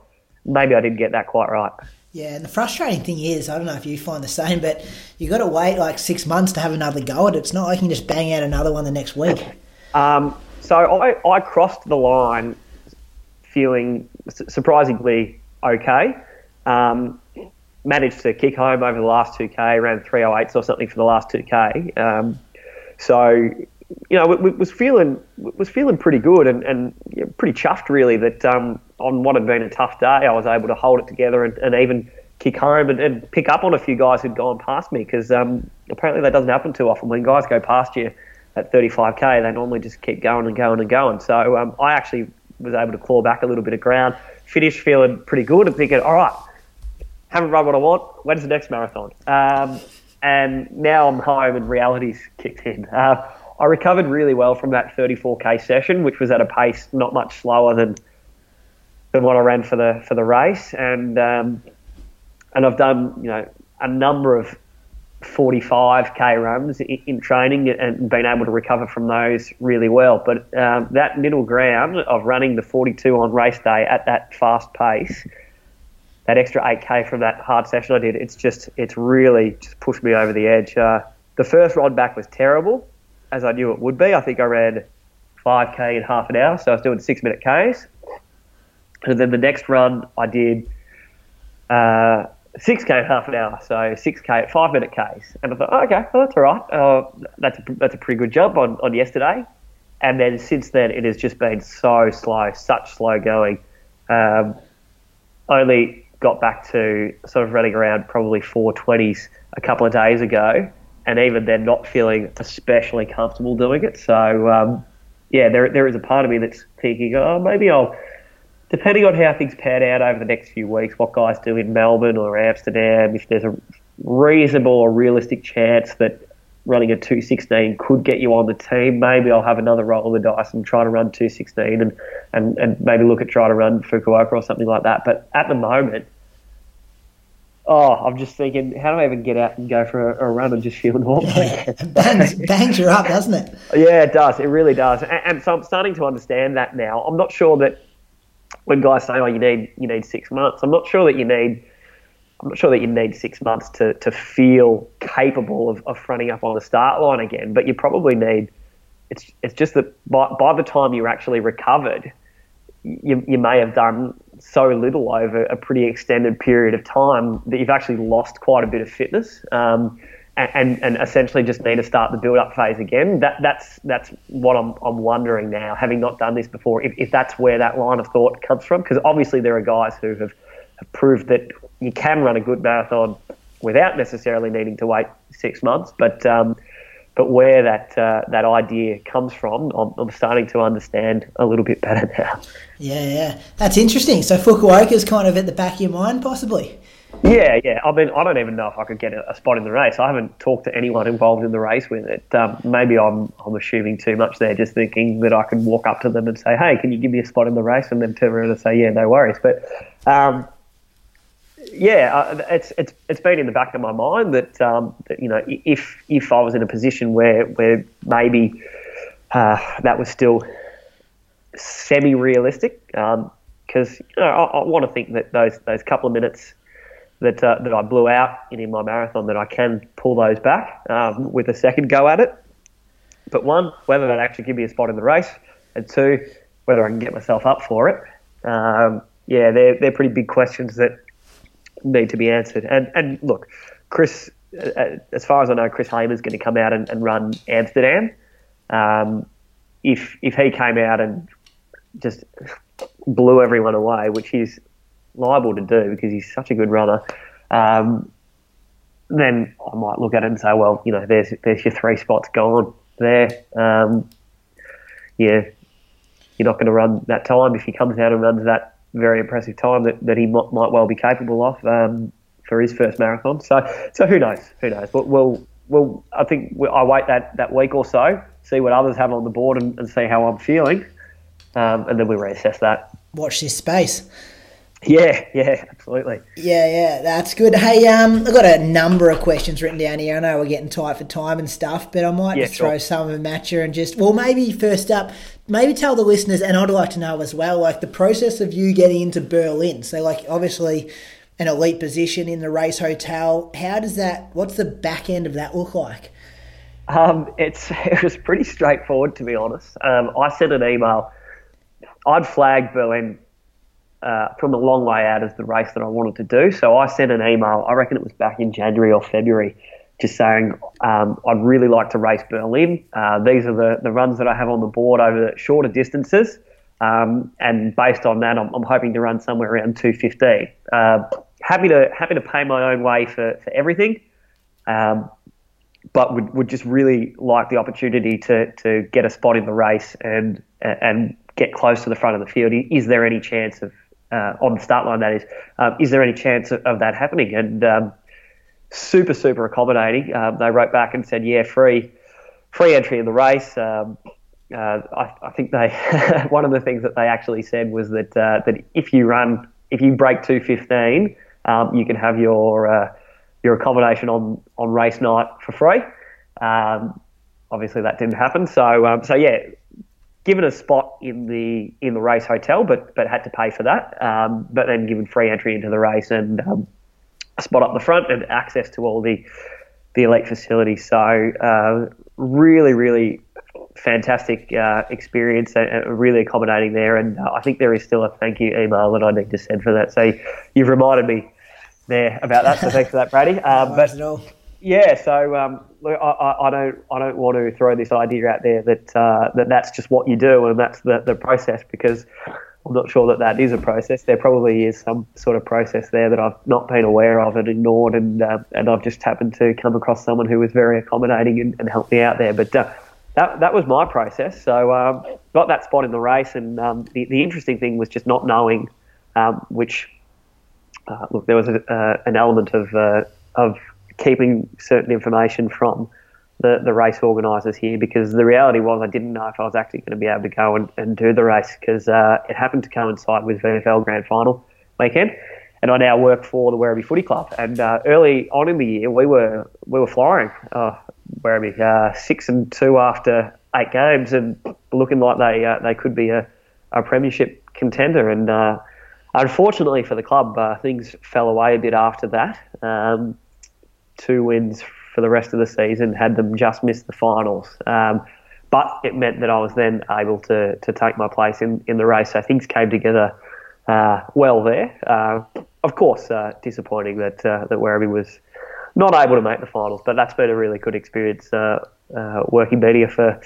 Maybe I didn't get that quite right. Yeah, and the frustrating thing is, I don't know if you find the same, but you got to wait like six months to have another go at it. It's not like you can just bang out another one the next week. Um, so I, I crossed the line feeling surprisingly okay. Um, managed to kick home over the last 2K, around 308s or something for the last 2K. Um, so, you know, was feeling was feeling pretty good and, and pretty chuffed really that um, on what had been a tough day, I was able to hold it together and, and even kick home and, and, pick up on a few guys who'd gone past me because um, apparently that doesn't happen too often. When guys go past you at 35k, they normally just keep going and going and going. So um, I actually was able to claw back a little bit of ground, finish feeling pretty good and thinking, all right, haven't run what I want. When's the next marathon? Um, and now I'm home and reality's kicked in. <laughs> Uh, I recovered really well from that 34k session, which was at a pace not much slower than than what I ran for the for the race, and um, and I've done you know a number of 45k runs in, in, training and been able to recover from those really well. But um, that middle ground of running the 42 on race day at that fast pace that extra 8k from that hard session I did, it's just it's really just pushed me over the edge. Uh, the first rod back was terrible, as I knew it would be. I think I ran 5k in half an hour, so I was doing six minute Ks. And then the next run I did uh, 6k in half an hour, so 6k at five minute Ks. And I thought, oh, okay, well, that's all right. Uh, that's, a, that's a pretty good jump on, on yesterday. And then since then, it has just been so slow, such slow going. Um, only got back to sort of running around probably 420s a couple of days ago, and even then not feeling especially comfortable doing it. So, um, yeah, there, there is a part of me that's thinking, oh, maybe I'll, depending on how things pan out over the next few weeks, what guys do in Melbourne or Amsterdam, if there's a reasonable or realistic chance that running a 216 could get you on the team. Maybe I'll have another roll of the dice and try to run 216 and, and, and maybe look at trying to run Fukuoka or something like that. But at the moment, oh, I'm just thinking, how do I even get out and go for a, a run and just feel normal yeah, <laughs> bangs, bangs you up, doesn't it? Yeah, it does. It really does. And, and so I'm starting to understand that now. I'm not sure that when guys say, oh, you need you need six months, I'm not sure that you need – I'm not sure that you need six months to, to feel capable of, of fronting up on the start line again, but you probably need. It's it's just that by, by the time you're actually recovered, you, you may have done so little over a pretty extended period of time that you've actually lost quite a bit of fitness. Um, and, and essentially just need to start the build up phase again. That that's that's what I'm I'm wondering now, having not done this before, if, if that's where that line of thought comes from. Because obviously there are guys who have, have proved that you can run a good marathon without necessarily needing to wait six months. But um, but where that uh, that idea comes from, I'm, I'm, starting to understand a little bit better now. Yeah, yeah, that's interesting. So Fukuoka is kind of at the back of your mind, possibly. Yeah, yeah. I mean, I don't even know if I could get a, a spot in the race. I haven't talked to anyone involved in the race with it. Um, maybe I'm I'm assuming too much there, just thinking that I could walk up to them and say, "Hey, can you give me a spot in the race?" and then turn around and say, "Yeah, no worries." But um, yeah, uh, it's it's it's been in the back of my mind that, um, that you know if if I was in a position where where maybe uh, that was still semi realistic, because um, you know, I, I want to think that those those couple of minutes that uh, that I blew out in, my marathon that I can pull those back um, with a second go at it. But one, whether that actually give me a spot in the race, and two, whether I can get myself up for it. Um, yeah, they're they're pretty big questions that need to be answered. And and look, Chris, uh, as far as I know, Chris Hamer's going to come out and, and run Amsterdam. Um, if if he came out and just blew everyone away, which he's liable to do because he's such a good runner, um, then I might look at it and say, well, you know, there's there's your three spots gone there. Um, yeah, you're not going to run that time. If he comes out and runs that very impressive time that, that he might, might well be capable of um, for his first marathon. So so who knows? Who knows? We'll, we'll, we'll I think we I wait that, that week or so, see what others have on the board, and, and see how I'm feeling, um, and then we reassess that. Watch this space. Yeah, yeah, absolutely. Yeah, yeah, that's good. Hey, um, I've got a number of questions written down here. I know we're getting tight for time and stuff, but I might Yeah, just throw some of them at you and just, well, maybe first up, maybe tell the listeners, and I'd like to know as well, like the process of you getting into Berlin. So, like, obviously, an elite position in the race hotel. How does that? What's the back end of that look like? Um, it's <laughs> it was pretty straightforward to be honest. Um, I sent an email. I'd flagged Berlin uh, from a long way out as the race that I wanted to do, so I sent an email. I reckon it was back in January or February, just saying um, I'd really like to race Berlin. Uh, these are the the runs that I have on the board over shorter distances. Um, and based on that, I'm, I'm hoping to run somewhere around 215. Uh, happy to happy to pay my own way for, for everything. Um, but would, would just really like the opportunity to, to get a spot in the race and and get close to the front of the field. Is there any chance of uh, on the start line? That is, um, is there any chance of, of that happening? And um, super super accommodating. Um, they wrote back and said, yeah, free free entry in the race. Um, uh, I, I think they <laughs> one of the things that they actually said was that uh, that if you run if you break 215, um, you can have your uh, your accommodation on, on race night for free. Um, obviously, that didn't happen. So so yeah, given a spot in the in the race hotel, but but had to pay for that. Um, but then given free entry into the race and um, a spot up the front and access to all the the elite facilities. So uh, really really fantastic uh, experience and, really accommodating there. And uh, I think there is still a thank you email that I need to send for that. So you've reminded me there about that. So thanks for that, Brady. <laughs> Um, But, but yeah, so um, look, I, I, don't I don't want to throw this idea out there that uh, that that's just what you do and that's the, the process because I'm not sure that that is a process. There probably is some sort of process there that I've not been aware of and ignored, and uh, and I've just happened to come across someone who was very accommodating and, and helped me out there. But uh, that that was my process. So um, got that spot in the race, and um, the the interesting thing was just not knowing um, which uh, look, there was a, uh, an element of uh, of keeping certain information from the, the race organisers here because the reality was I didn't know if I was actually going to be able to go and, and do the race because uh, it happened to coincide with VFL Grand Final weekend. And I now work for the Werribee Footy Club. And uh, early on in the year, we were we were flying. Uh, Werribee uh, six and two after eight games, and looking like they uh, they could be a, a premiership contender. And uh, unfortunately for the club, uh, things fell away a bit after that. Um, two wins for the rest of the season had them just miss the finals. Um, but it meant that I was then able to, to take my place in, in the race. So things came together uh, well there. Uh, of course, uh, disappointing that uh, that Werribee was not able to make the finals, but that's been a really good experience uh, uh, working media for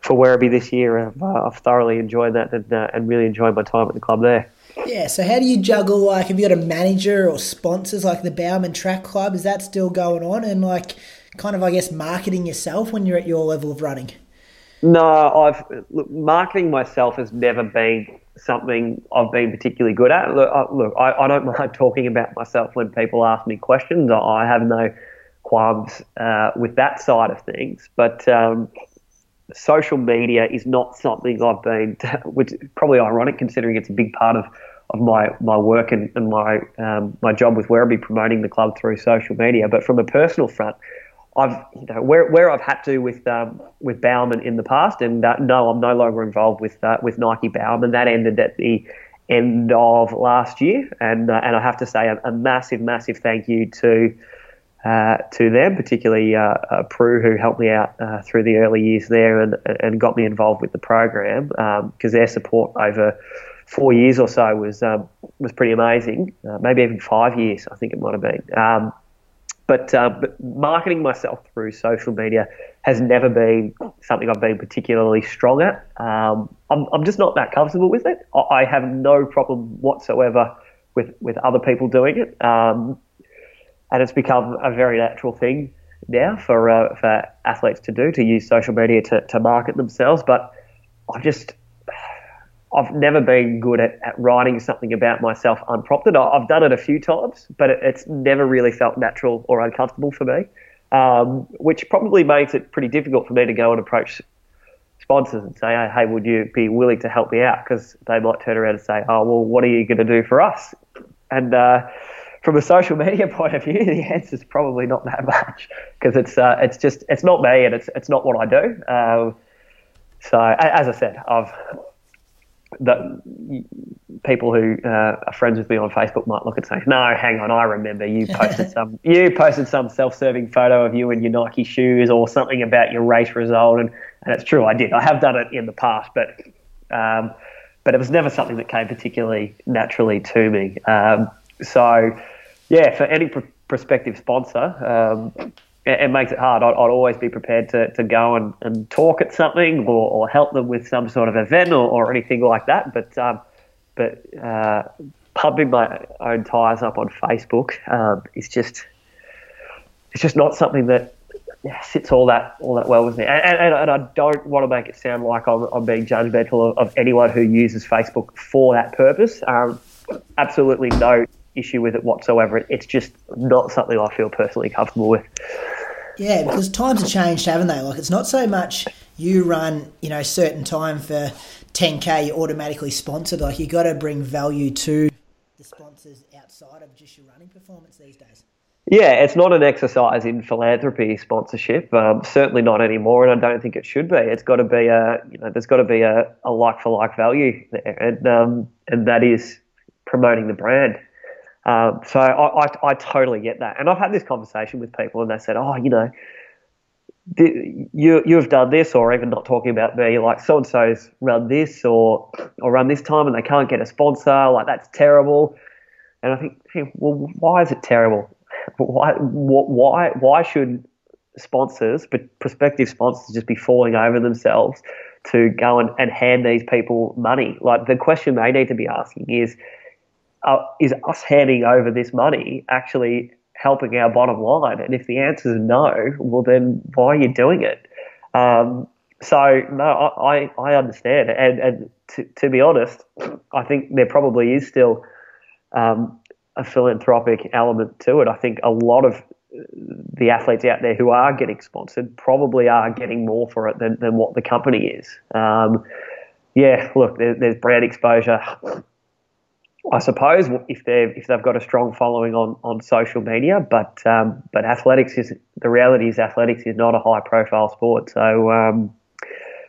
for Werribee this year. I've, I've thoroughly enjoyed that and, and really enjoyed my time at the club there. Yeah, so how do you juggle, like, have you got a manager or sponsors like the Bowman Track Club? Is that still going on? And, like, kind of, I guess, marketing yourself when you're at your level of running? No, I've look, marketing myself has never been something I've been particularly good at. Look, I, look, I, I don't <laughs> mind talking about myself when people ask me questions. I, have no qualms uh, with that side of things, but um, social media is not something I've been, <laughs> which is probably ironic considering it's a big part of, of my, my work and, and my um, my job with Werribee promoting the club through social media. But from a personal front, I've you know where where I've had to with um, with Bauman in the past, and uh, no, I'm no longer involved with uh, with Nike Bauman. That ended at the end of last year, and uh, and I have to say a, a massive massive thank you to. Uh, to them, particularly uh, uh, Prue, who helped me out uh, through the early years there and, and got me involved with the program because their support over four years or so was um, was pretty amazing. Uh, maybe even five years, I think it might have been. Um, but, uh, but marketing myself through social media has never been something I've been particularly strong at. Um, I'm, I'm just not that comfortable with it. I, I have no problem whatsoever with, with other people doing it. Um, and it's become a very natural thing now for uh, for athletes to do to use social media to, to market themselves. But I've just I've never been good at, at writing something about myself unprompted. I, have done it a few times, but it, it's never really felt natural or uncomfortable for me, um, which probably makes it pretty difficult for me to go and approach sponsors and say, hey, would you be willing to help me out? Because they might turn around and say, oh, well, what are you going to do for us? And uh, from a social media <laughs> point of view, the answer is probably not that much because it's uh, it's just it's not me and it's it's not what I do. Um, so as I said, I've the people who uh, are friends with me on Facebook might look and say, "No, hang on, I remember you <laughs> posted some you posted some self-serving photo of you in your Nike shoes or something about your race result," and, and it's true, I did. I have done it in the past, but um, but it was never something that came particularly naturally to me. Um, so, yeah, for any pr- prospective sponsor, um, it, it, makes it hard. I'd, I'd, always be prepared to, to go and, and talk at something or, or help them with some sort of event or, or anything like that. But um, but uh, pumping my own tires up on Facebook um, is just it's just not something that yeah, sits all that all that well with me. And, and, and, I don't want to make it sound like I'm, I'm being judgmental of, of, anyone who uses Facebook for that purpose. Um, absolutely no issue with it whatsoever. It's just not something I feel personally comfortable with. Yeah, because times have changed, haven't they? Like it's not so much you run, you know, certain time for 10k, you're automatically sponsored. Like you got to bring value to the sponsors outside of just your running performance these days. Yeah, it's not an exercise in philanthropy sponsorship. Um, certainly not anymore, and I don't think it should be. It's got to be a, you know, there's got to be a, a like for like value there, and um, and that is promoting the brand. Um, so I, I, I, totally get that. And I've had this conversation with people and they said, oh, you know, you, you've done this, or even not talking about me, like so and so's run this or, or run this time and they can't get a sponsor. Like, that's terrible. And I think, hey, well, why is it terrible? Why, why, why should sponsors, but prospective sponsors, just be falling over themselves to go and, and hand these people money? Like, the question they need to be asking is, uh, is us handing over this money actually helping our bottom line? And if the answer is no, well, then why are you doing it? Um, so no, I, I understand, and and to, to be honest, I think there probably is still um, a philanthropic element to it. I think a lot of the athletes out there who are getting sponsored probably are getting more for it than, than what the company is. Um, yeah, look, there, there's brand exposure. I suppose if they if they've got a strong following on, on social media, but um, but athletics is the reality is athletics is not a high profile sport. So um,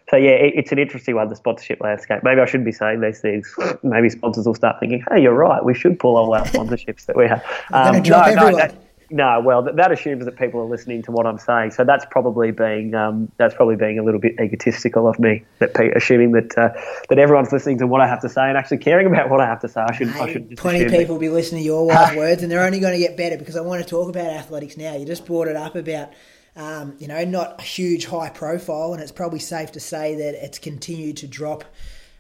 so yeah, it, it's an interesting one the sponsorship landscape. Maybe I shouldn't be saying these things. Maybe sponsors will start thinking, hey, you're right, we should pull all our <laughs> sponsorships that we have. Um, no, no, that, no, well, that, that, assumes that people are listening to what I'm saying. So that's probably being um, that's probably being a little bit egotistical of me. That assuming that uh, that everyone's listening to what I have to say and actually caring about what I have to say. I should. Hey, I should. Plenty of people will be listening to your wise words, and they're only going to get better because I want to talk about athletics now. You just brought it up about. Um, you know, not a huge high profile, and it's probably safe to say that it's continued to drop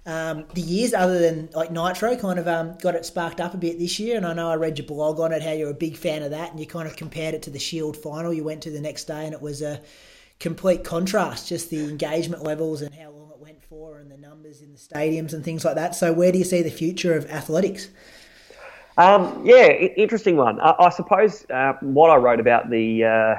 um, the years other than like Nitro kind of um, got it sparked up a bit this year, and I know I read your blog on it how you're a big fan of that, and you kind of compared it to the Shield final you went to the next day, and it was a complete contrast, just the engagement levels and how long it went for, and the numbers in the stadiums and things like that. So, where do you see the future of athletics? Um, yeah, interesting one. I, I suppose uh, what I wrote about the uh,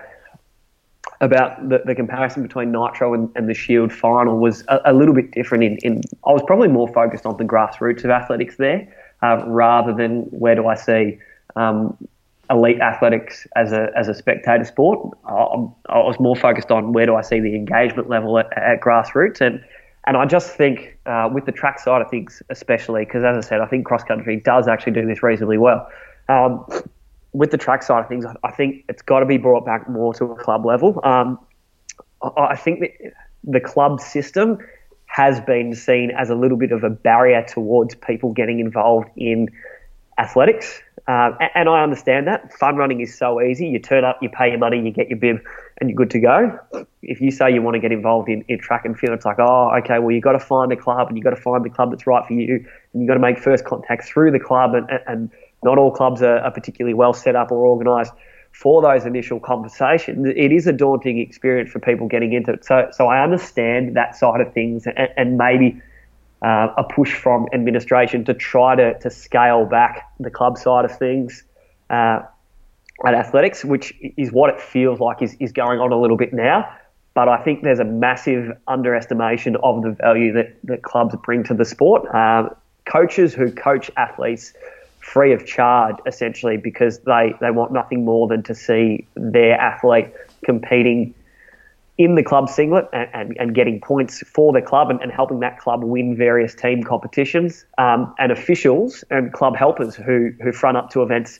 about the, the comparison between Nitro and, and the Shield final was a, a, little bit different. In, in I was probably more focused on the grassroots of athletics there, uh, rather than where do I see um, elite athletics as a as a spectator sport. I, I, was more focused on where do I see the engagement level at, at grassroots and. And I just think uh, with the track side of things, especially because, as I said, I think cross country does actually do this reasonably well. Um, with the track side of things, I think it's got to be brought back more to a club level. Um, I think that the club system has been seen as a little bit of a barrier towards people getting involved in athletics. Uh, and I understand that. Fun running is so easy. You turn up, you pay your money, you get your bib, and you're good to go. If you say you want to get involved in, in track and field, it's like, oh, okay, well, you've got to find a club and you've got to find the club that's right for you. And you've got to make first contact through the club and, and not all clubs are, are particularly well set up or organised for those initial conversations. It is a daunting experience for people getting into it. So, so I understand that side of things, and, and maybe uh, a push from administration to try to, to scale back the club side of things uh, at athletics, which is what it feels like is, is going on a little bit now. But I think there's a massive underestimation of the value that, that clubs bring to the sport. Uh, coaches who coach athletes free of charge, essentially, because they, they want nothing more than to see their athlete competing in the club singlet and, and, and, getting points for the club and, and, helping that club win various team competitions, um, and officials and club helpers who, who front up to events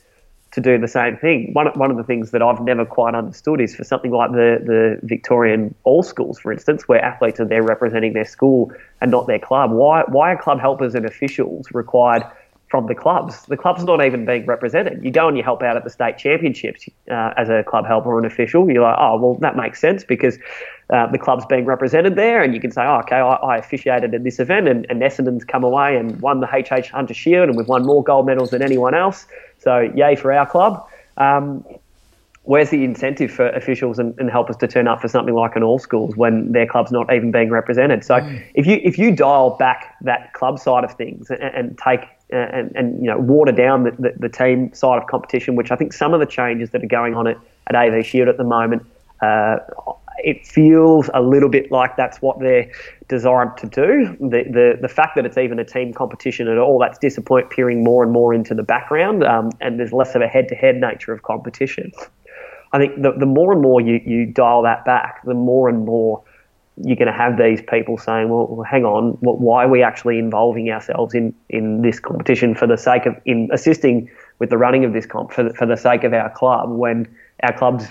to do the same thing. One, one of the things that I've never quite understood is for something like the, the Victorian All Schools, for instance, where athletes are there representing their school and not their club, why, why are club helpers and officials required – from the clubs. The club's not even being represented. You go and you help out at the state championships uh, as a club helper or an official. You're like, oh, well, that makes sense because uh, the club's being represented there, and you can say, oh, okay, I, I officiated in this event, and, and Essendon's come away and won the HH Hunter Shield, and we've won more gold medals than anyone else. So, yay for our club. Um, where's the incentive for officials and, and, helpers to turn up for something like an all schools when their club's not even being represented? So mm. if you if you dial back that club side of things and, and take and, and you know water down the, the, the, team side of competition, which I think some of the changes that are going on at, at AV Shield at the moment, uh, it feels a little bit like that's what they're designed to do. The, the the fact that it's even a team competition at all, that's disappointing more and more into the background, um, and there's less of a head-to-head nature of competition. I think the, the more and more you, you dial that back, the more and more you're going to have these people saying, well, hang on, why are we actually involving ourselves in, in this competition for the sake of in assisting with the running of this comp for the, for the sake of our club when our club's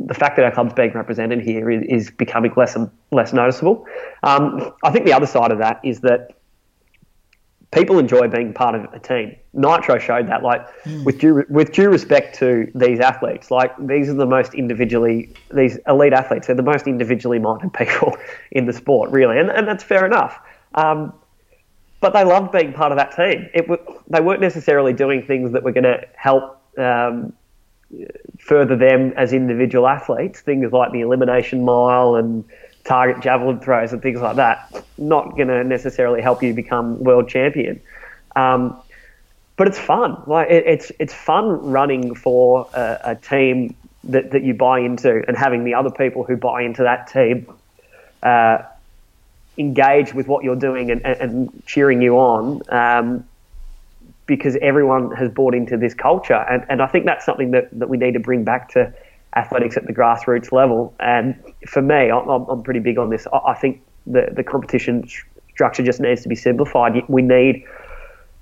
the fact that our club's being represented here is, is becoming less and less noticeable. Um, I think the other side of that is that people enjoy being part of a team. Nitro showed that. Like mm. with due with due respect to these athletes, like these are the most individually these elite athletes. They're the most individually minded <laughs> people in the sport, really, and and that's fair enough. Um, but they loved being part of that team. It they weren't necessarily doing things that were going to help. Um, further them as individual athletes, things like the elimination mile and target javelin throws and things like that, not going to necessarily help you become world champion. Um, but it's fun. Like it, it's it's fun running for a, a, team that, that you buy into and having the other people who buy into that team uh, engage with what you're doing and, and, and cheering you on. Um, because everyone has bought into this culture, and, and I think that's something that, that we need to bring back to athletics at the grassroots level. And for me, I'm, I'm pretty big on this. I think the, the competition structure just needs to be simplified. We need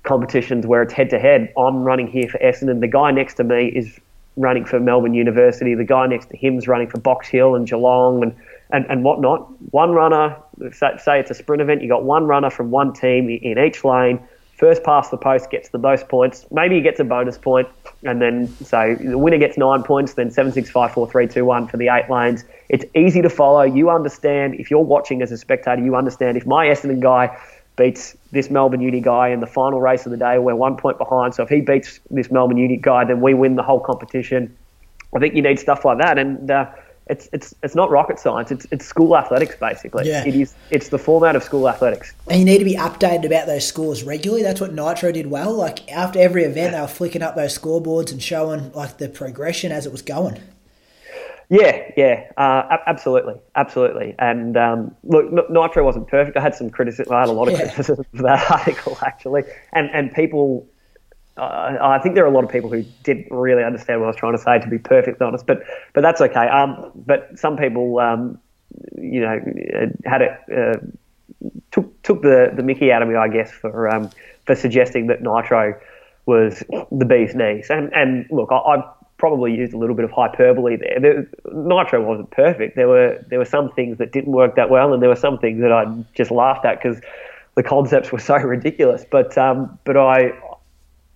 competitions where it's head to head. I'm running here for Essendon. The guy next to me is running for Melbourne University. The guy next to him is running for Box Hill and Geelong and, and, and whatnot. One runner, say it's a sprint event, you got one runner from one team in each lane first past the post gets the most points. Maybe he gets a bonus point, and then so the winner gets nine points. Then seven, six, five, four, three, two, one for the eight lanes. It's easy to follow. You understand if you're watching as a spectator. You understand if my Essendon guy beats this Melbourne Uni guy in the final race of the day, we're one point behind. So if he beats this Melbourne Uni guy, then we win the whole competition. I think you need stuff like that, and. Uh, it's it's it's not rocket science. It's it's school athletics basically. Yeah. It is it's the format of school athletics. And you need to be updated about those scores regularly. That's what Nitro did well. Like after every event, they were flicking up those scoreboards and showing like the progression as it was going. Yeah, yeah, uh, absolutely, absolutely. And um, look, Nitro wasn't perfect. I had some criticism. I had a lot of yeah. criticism for that <laughs> article actually, and and people uh, I think there are a lot of people who didn't really understand what I was trying to say, to be perfectly honest. But but that's okay. Um, but some people, um, you know, had it uh, took took the, the Mickey out of me, I guess, for um, for suggesting that Nitro was the bee's knees. And and look, I, I probably used a little bit of hyperbole there. there. Nitro wasn't perfect. There were there were some things that didn't work that well, and there were some things that I just laughed at because the concepts were so <laughs> ridiculous. But um, but I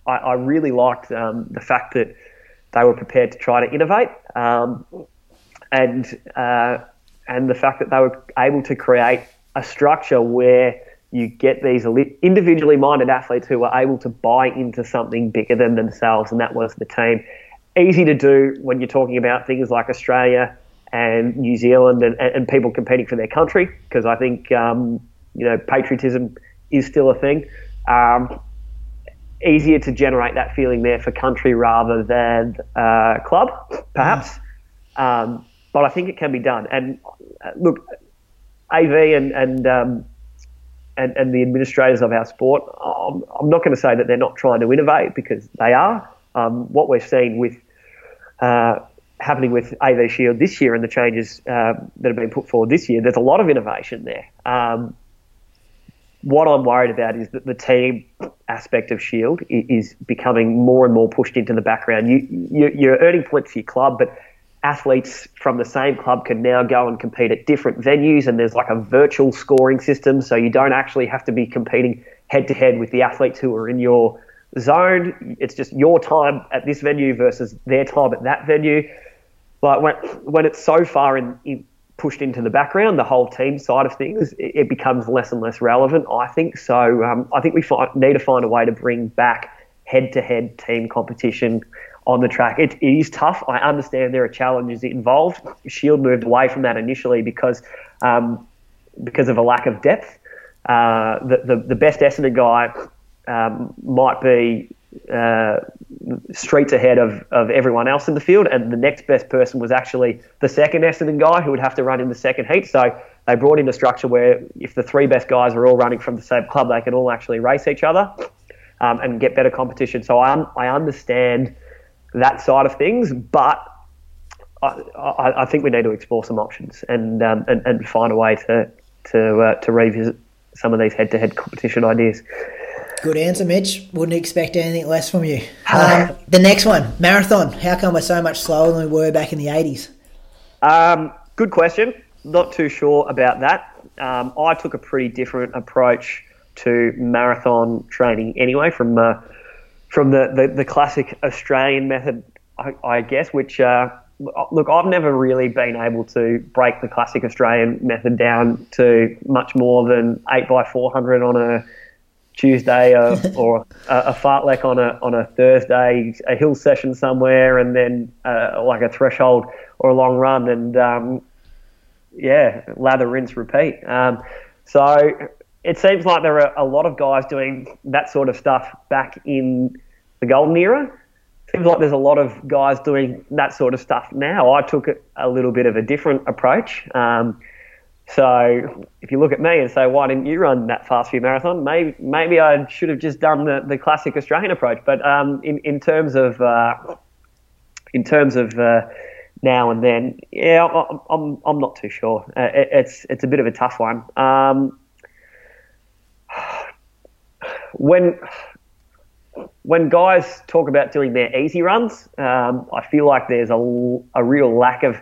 I, I really liked um, the fact that they were prepared to try to innovate, um, and uh, and the fact that they were able to create a structure where you get these individually minded athletes who were able to buy into something bigger than themselves, and that was the team. Easy to do when you're talking about things like Australia and New Zealand and, and people competing for their country, because I think um, you know patriotism is still a thing. Um, easier to generate that feeling there for country rather than uh, club, perhaps. Um, but I think it can be done. And uh, look, AV and and, um, and and the administrators of our sport, I'm, I'm not going to say that they're not trying to innovate because they are. Um, what we're seeing with uh, happening with AV Shield this year and the changes uh, that have been put forward this year, there's a lot of innovation there. What I'm worried about is that the team aspect of Shield is becoming more and more pushed into the background. You, you, are earning points for your club, but athletes from the same club can now go and compete at different venues, and there's like a virtual scoring system, so you don't actually have to be competing head to head with the athletes who are in your zone. It's just your time at this venue versus their time at that venue. But when when it's so far in, in pushed into the background, the whole team side of things, it, it becomes less and less relevant, I think. So um, I think we need to find a way to bring back head-to-head team competition on the track. It, it is tough. I understand there are challenges involved. Shield moved away from that initially because um, because of a lack of depth. Uh, the, the, the best Essendon guy um, might be uh, streets ahead of, of everyone else in the field, and the next best person was actually the second Essendon guy who would have to run in the second heat. So they brought in a structure where if the three best guys are all running from the same club, they can all actually race each other um, and get better competition. So I, I understand that side of things, but I, I, I think we need to explore some options and um, and, and find a way to to uh, to revisit some of these head-to-head competition ideas. Good answer, Mitch. Wouldn't expect anything less from you. Um, the next one, marathon. How come we're so much slower than we were back in the 80s? Um, good question. Not too sure about that. Um, I took a pretty different approach to marathon training anyway, from uh, from the, the, the, classic Australian method, I, I guess, which. Uh, look, I've never really been able to break the classic Australian method down to much more than eight by four hundred on a Tuesday uh, <laughs> or a, a fartlek on a on a Thursday, a hill session somewhere, and then uh, like a threshold or a long run, and um, yeah, lather, rinse, repeat. Um, so it seems like there are a lot of guys doing that sort of stuff back in the golden era. Seems like there's a lot of guys doing that sort of stuff now. I took a little bit of a different approach. Um, so if you look at me and say, why didn't you run that fast for your marathon? Maybe maybe I should have just done the, the classic Australian approach. But um, in in terms of uh, in terms of uh, now and then, yeah, I'm I'm, I'm not too sure. Uh, it, it's it's a bit of a tough one. Um, when when guys talk about doing their easy runs, um, I feel like there's a, a real lack of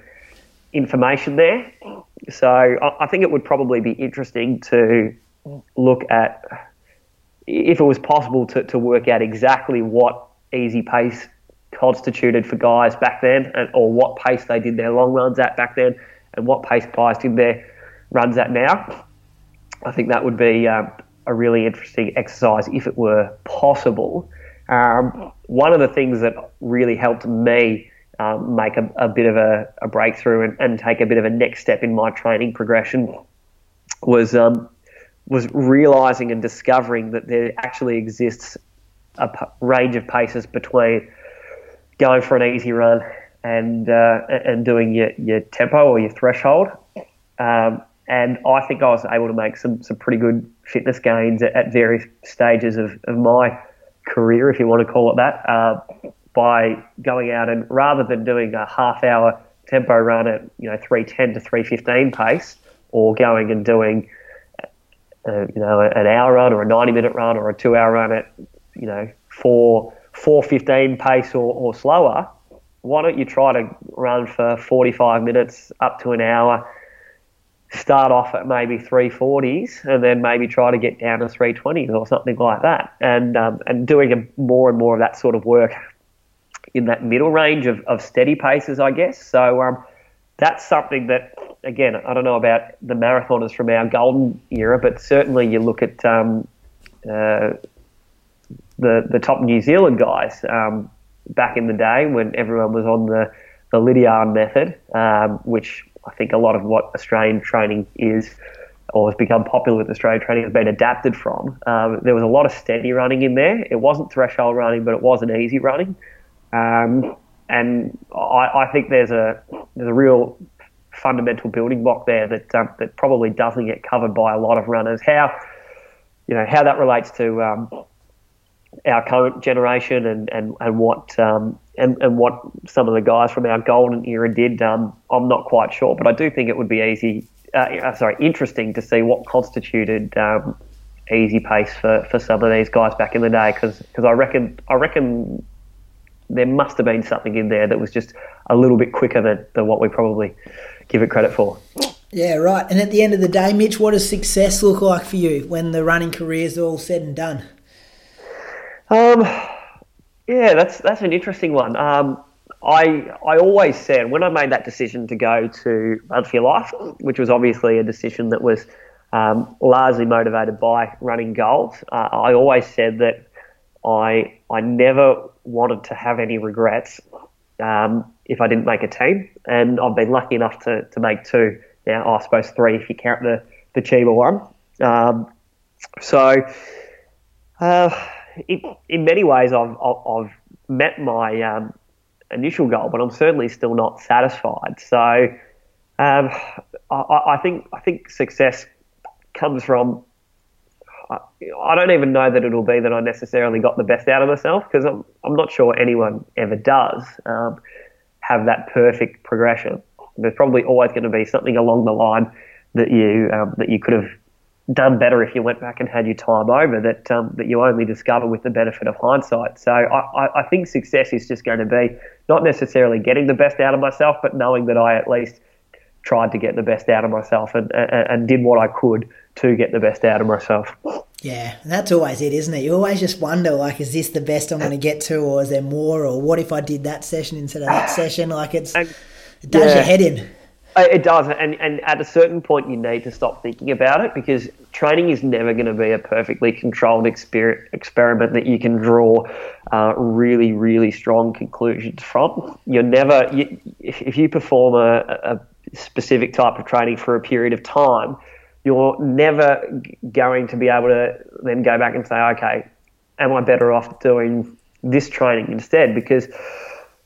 information there. So I, think it would probably be interesting to look at if it was possible to, to work out exactly what easy pace constituted for guys back then, and, or what pace they did their long runs at back then, and what pace guys did their runs at now. I think that would be um, a really interesting exercise if it were possible. Um, one of the things that really helped me um, make a, a, bit of a, a breakthrough and, and, take a bit of a next step in my training progression was um, was realizing and discovering that there actually exists a p- range of paces between going for an easy run and uh, and doing your, your tempo or your threshold. Um, and I think I was able to make some, some pretty good fitness gains at, at various stages of, of my career, if you want to call it that. Uh, by going out and rather than doing a half hour tempo run at you know 310 to 315 pace or going and doing uh, you know an hour run or a 90 minute run or a two hour run at you know 4 415 pace or, or slower why don't you try to run for 45 minutes up to an hour start off at maybe 340s and then maybe try to get down to 320s or something like that. And um, and doing a, more and more of that sort of work in that middle range of, of steady paces, I guess. So um, that's something that, again, I don't know about the marathoners from our golden era, but certainly you look at um, uh, the the top New Zealand guys um, back in the day when everyone was on the the Lydiard method, um, which I think a lot of what Australian training is or has become popular with Australian training has been adapted from. Um, there was a lot of steady running in there. It wasn't threshold running, but it wasn't easy running. Um, and I, I, think there's a there's a real fundamental building block there that um, that probably doesn't get covered by a lot of runners. How you know how that relates to um, our current generation and and and what um, and and what some of the guys from our golden era did. Um, I'm not quite sure, but I do think it would be easy. Uh, uh sorry, interesting to see what constituted um, easy pace for, for some of these guys back in the day because I reckon I reckon there must have been something in there that was just a little bit quicker than, than what we probably give it credit for. Yeah, right. And at the end of the day, Mitch, what does success look like for you when the running career is all said and done? Um, yeah, that's that's an interesting one. Um, I I always said when I made that decision to go to Run for Your Life, which was obviously a decision that was um, largely motivated by running goals. Uh, I always said that I I never wanted to have any regrets um, if I didn't make a team, and I've been lucky enough to, to make two now. I suppose three if you count the the Chiba one. Um, so, uh, in, in many ways, I've I've met my um, initial goal, but I'm certainly still not satisfied. So, um, I, I think I think success comes from I don't even know that it'll be that I necessarily got the best out of myself because I'm, I'm not sure anyone ever does um, have that perfect progression. There's probably always going to be something along the line that you um, that you could have done better if you went back and had your time over that um, that you only discover with the benefit of hindsight. So I, I think success is just going to be not necessarily getting the best out of myself, but knowing that I at least tried to get the best out of myself and, and, and did what I could to get the best out of myself. Yeah, that's always it, isn't it? You always just wonder, like, is this the best I'm going to get to, or is there more, or what if I did that session instead of that <sighs> session? Like, it's and, it does yeah, your head in. It does, and and at a certain point, you need to stop thinking about it because training is never going to be a perfectly controlled exper- experiment that you can draw uh, really, really strong conclusions from. You're never, you, if, you perform a, a specific type of training for a period of time you're never going to be able to then go back and say, okay, am I better off doing this training instead? Because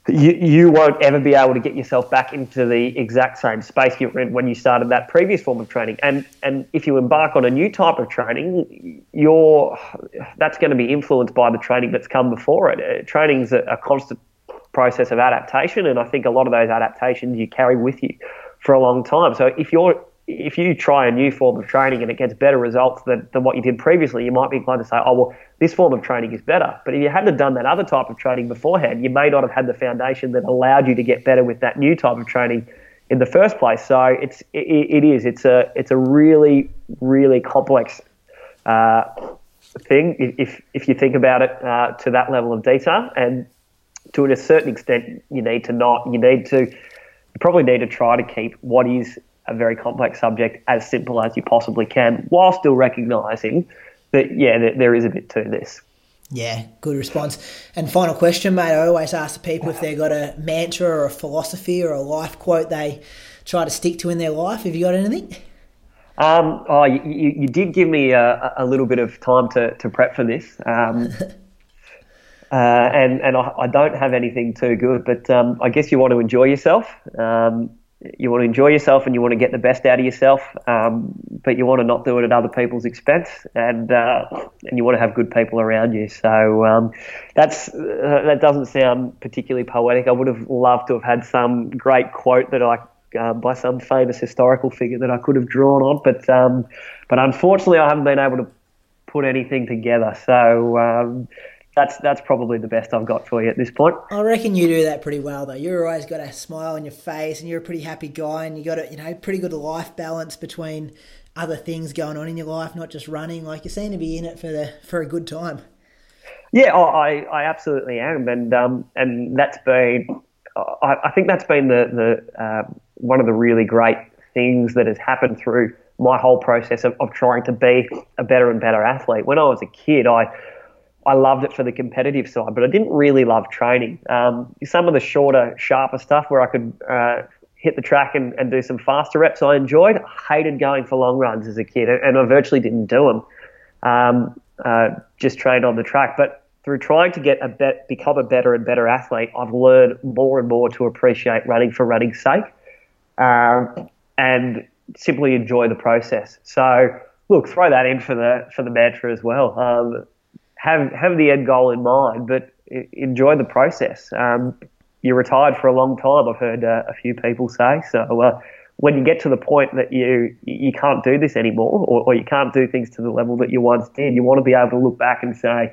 you, you won't ever be able to get yourself back into the exact same space you were in when you started that previous form of training. And and if you embark on a new type of training, you're that's going to be influenced by the training that's come before it. Uh, training's a, a constant process of adaptation, and I think a lot of those adaptations you carry with you for a long time. So if you're if you try a new form of training and it gets better results than, than what you did previously, you might be inclined to say, oh, well, this form of training is better. But if you hadn't done that other type of training beforehand, you may not have had the foundation that allowed you to get better with that new type of training in the first place. So it's, it, it is, it's a, it's a really, really complex uh, thing if, if you think about it uh, to that level of detail. And to a certain extent, you need to not, you need to, you probably need to try to keep what is a very complex subject as simple as you possibly can, while still recognizing that, yeah, that there is a bit to this. Yeah, good response. And final question, mate. I always ask the people if they've got a mantra or a philosophy or a life quote they try to stick to in their life. Have you got anything? Um, oh, you, you, did give me a, a, little bit of time to, to prep for this. Um, <laughs> uh, and and I, I, don't have anything too good, but um, I guess you want to enjoy yourself. Um, you want to enjoy yourself and you want to get the best out of yourself, um, but you want to not do it at other people's expense, and uh, and you want to have good people around you. So um, that's uh, that doesn't sound particularly poetic. I would have loved to have had some great quote that I. Uh, by some famous historical figure that I could have drawn on, but um, but unfortunately I haven't been able to put anything together. So um, that's that's probably the best I've got for you at this point. I reckon you do that pretty well though. You're always got a smile on your face, and you're a pretty happy guy, and you got a you know pretty good life balance between other things going on in your life, not just running. Like you seem to be in it for the for a good time. Yeah, I I absolutely am, and um and that's been I, I think that's been the the uh, one of the really great things that has happened through my whole process of, of trying to be a better and better athlete. When I was a kid, I I loved it for the competitive side, but I didn't really love training. Um, some of the shorter, sharper stuff where I could uh, hit the track and, and do some faster reps. I enjoyed. I Hated going for long runs as a kid, and I virtually didn't do them. Um, uh, just trained on the track, but through trying to get a bet, become a better and better athlete, I've learned more and more to appreciate running for running's sake, um, and simply enjoy the process. So, look, throw that in for the for the mantra as well. Um, have have the end goal in mind, but enjoy the process. Um, you're retired for a long time. I've heard uh, a few people say. So uh, when you get to the point that you you can't do this anymore, or, or, you can't do things to the level that you once did, you want to be able to look back and say,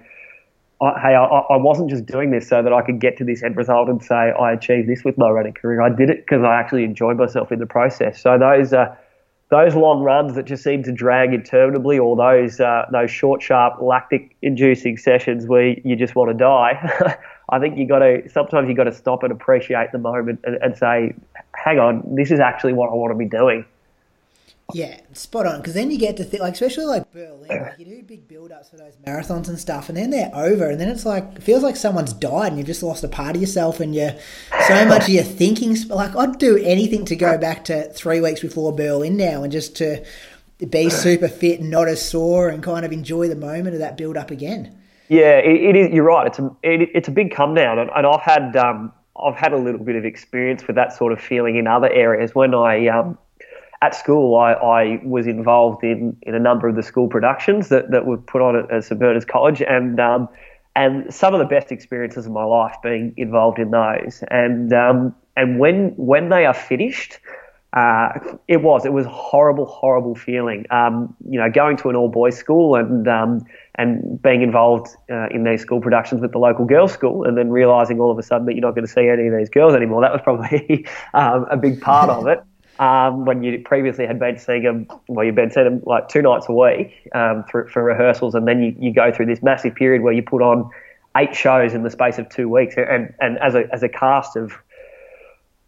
"Hey, I, I wasn't just doing this so that I could get to this end result and say I achieved this with my running career. I did it because I actually enjoyed myself in the process." So those. Uh, those long runs that just seem to drag interminably, or those uh, those short, sharp lactic inducing sessions where you just want to die. <laughs> I think you got to sometimes you got to stop and appreciate the moment and, and say, "Hang on, this is actually what I want to be doing." Yeah, spot on. Because then you get to think, like, especially like Berlin, like you do big build ups for those marathons and stuff, and then they're over, and then it's like, it feels like someone's died and you've just lost a part of yourself, and you're so much of your thinking. Like, I'd do anything to go back to three weeks before Berlin now and just to be super fit and not as sore and kind of enjoy the moment of that build up again. Yeah, it, it is. You're right. It's a it, it's a big come down, and, and I've had um, I've had a little bit of experience with that sort of feeling in other areas. When I um, at school, I, I, was involved in, in a number of the school productions that, that were put on at, at St Bernard's College, and um, and some of the best experiences of my life being involved in those. And um, and when when they are finished, uh, it was it was a horrible, horrible feeling. Um, you know, going to an all boys school and um, and being involved uh, in these school productions with the local girls' school, and then realizing all of a sudden that you're not going to see any of these girls anymore. That was probably <laughs> um, a big part of it um, when you previously had been seeing them, well, you've been seeing them like two nights a week um, for, for rehearsals, and then you, you go through this massive period where you put on eight shows in the space of two weeks, and, and as a as a cast of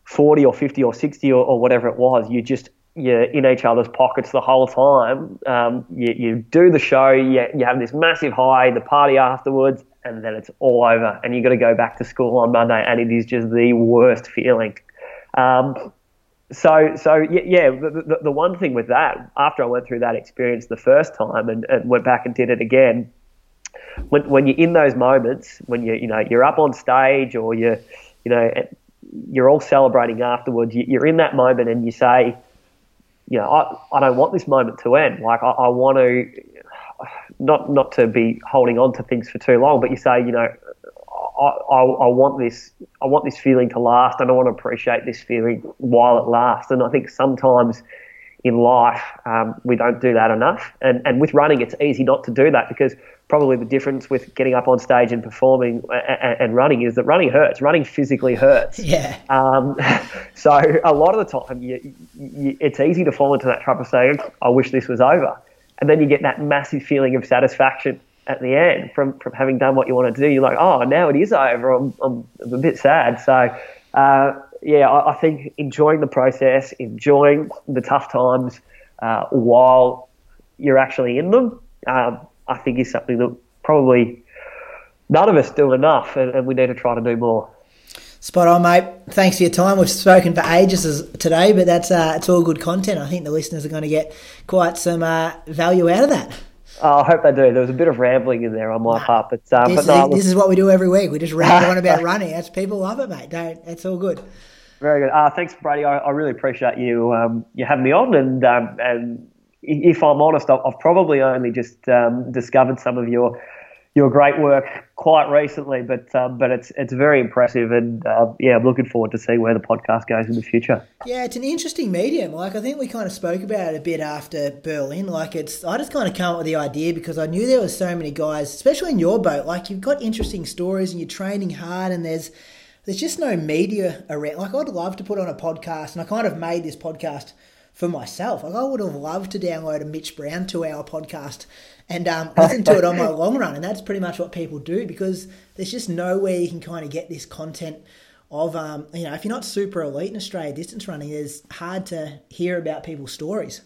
forty or fifty or sixty or, or whatever it was, you just you're in each other's pockets the whole time. Um, you, you do the show, you, you have this massive high, the party afterwards, and then it's all over, and you've got to go back to school on Monday, and it is just the worst feeling. Um, so so yeah, the, the, the, one thing with that, after I went through that experience the first time and, and went back and did it again, when when you're in those moments, when you you know you're up on stage or you you know you're all celebrating afterwards, you're in that moment and you say, you know, I, I don't want this moment to end. Like I, I want to not not to be holding on to things for too long, but you say, you know, I, I, I, want this I want this feeling to last and I want to appreciate this feeling while it lasts. And I think sometimes in life um, we don't do that enough. And and with running it's easy not to do that because probably the difference with getting up on stage and performing and, and running is that running hurts. Running physically hurts. <laughs> Yeah. Um, <laughs> so a lot of the time you, you, it's easy to fall into that trap of saying I wish this was over. And then you get that massive feeling of satisfaction at the end from, from having done what you want to do. You're like, oh, now it is over. I'm, I'm, I'm a bit sad. So, uh, yeah, I, I, think enjoying the process, enjoying the tough times uh, while you're actually in them, um, I think is something that probably none of us do enough, and, and we need to try to do more. Spot on, mate. Thanks for your time. We've spoken for ages today, but that's uh, it's all good content. I think the listeners are going to get quite some uh, value out of that. Oh, I hope they do. There was a bit of rambling in there on my part, but, uh, this, but no, is, this is what we do every week. We just ramble on about <laughs> running. That's people love it, mate. Don't. It's all good. Very good. Uh, thanks, Brady. I, I, really appreciate you um, you having me on. And um, and if I'm honest, I've, I've probably only just um, discovered some of your your great work quite recently, but um, but it's it's very impressive, and uh, yeah, I'm looking forward to see where the podcast goes in the future. Yeah, it's an interesting medium. Like I think we kind of spoke about it a bit after Berlin. Like it's I just kind of came up with the idea because I knew there were so many guys, especially in your boat. Like you've got interesting stories and you're training hard, and there's there's just no media around. Like I'd love to put on a podcast, and I kind of made this podcast for myself. Like I would have loved to download a Mitch Brown two hour podcast and um, <laughs> listen to it on my long run. And that's pretty much what people do because there's just nowhere you can kind of get this content of, um, you know, if you're not super elite in Australia distance running, it's hard to hear about people's stories.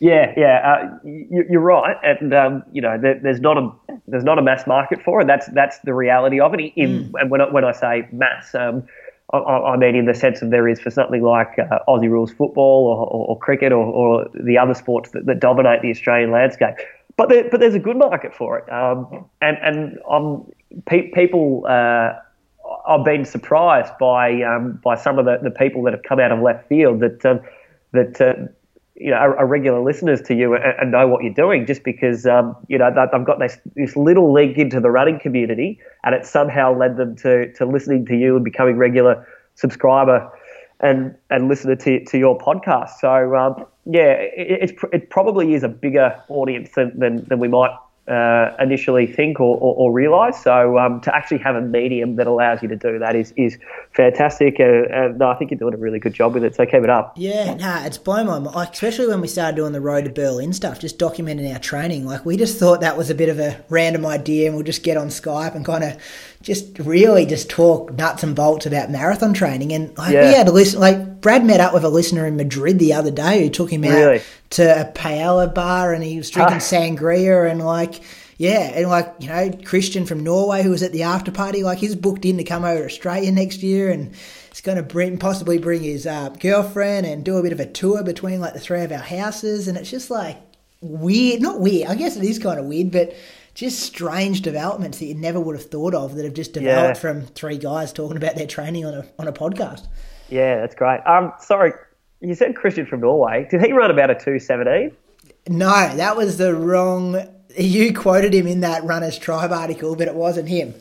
Yeah, yeah, uh, you, are right, and um, you know, there, there's not a there's not a mass market for it. That's that's the reality of it. In, mm. And when I, when I say mass, um, I, I mean, in the sense of there is for something like uh, Aussie rules football or, or, or cricket or, or, the other sports that, that, dominate the Australian landscape. But there, but there's a good market for it, um, and and um, pe- people. Uh, I've been surprised by um, by some of the, the people that have come out of left field that um, that uh, you know are, are, regular listeners to you and, and, know what you're doing just because um, you know they've got this this little link into the running community and it somehow led them to to listening to you and becoming regular subscriber and and listener to, to your podcast. So um, yeah, it, it probably is a bigger audience than, than, than we might uh, initially think or, or, or realize. So um, to actually have a medium that allows you to do that is is fantastic, uh, and I think you're doing a really good job with it. So keep it up. Yeah, nah, it's blown my mind. Especially when we started doing the road to Berlin stuff, just documenting our training. Like we just thought that was a bit of a random idea, and we'll just get on Skype and kind of just really just talk nuts and bolts about marathon training. And like, yeah. we had a listen, like Brad met up with a listener in Madrid the other day who took him out really? to a paella bar and he was drinking ah. sangria and like, yeah, and like you know Christian from Norway who was at the after party, like he's booked in to come over to Australia next year and he's going to bring possibly bring his uh, girlfriend and do a bit of a tour between like the three of our houses, and it's just like weird, not weird. I guess it is kind of weird, but just strange developments that you never would have thought of that have just developed yeah. from three guys talking about their training on a on a podcast. Yeah, that's great. Um, sorry, you said Christian from Norway. Did he run about a two seventeen? No, that was the wrong. You quoted him in that Runners Tribe article, but it wasn't him.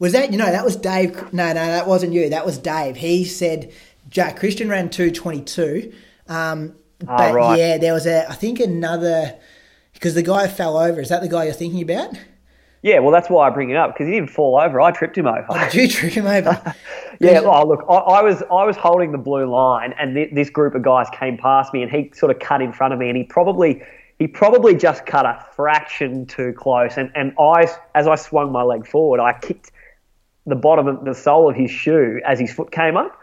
Was that you know that was Dave? No, no, that wasn't you. That was Dave. He said Jack Christian ran two twenty two. Um, ah, but right. yeah, there was a I think another because the guy fell over. Is that the guy you're thinking about? Yeah, well, that's why I bring it up because he didn't fall over. I tripped him over. Oh, did you trip him over? <laughs> yeah. Oh, look, I, I, was I was holding the blue line, and th- this group of guys came past me, and he sort of cut in front of me, and he probably he probably just cut a fraction too close, and and I as I swung my leg forward, I kicked the bottom of the sole of his shoe as his foot came up.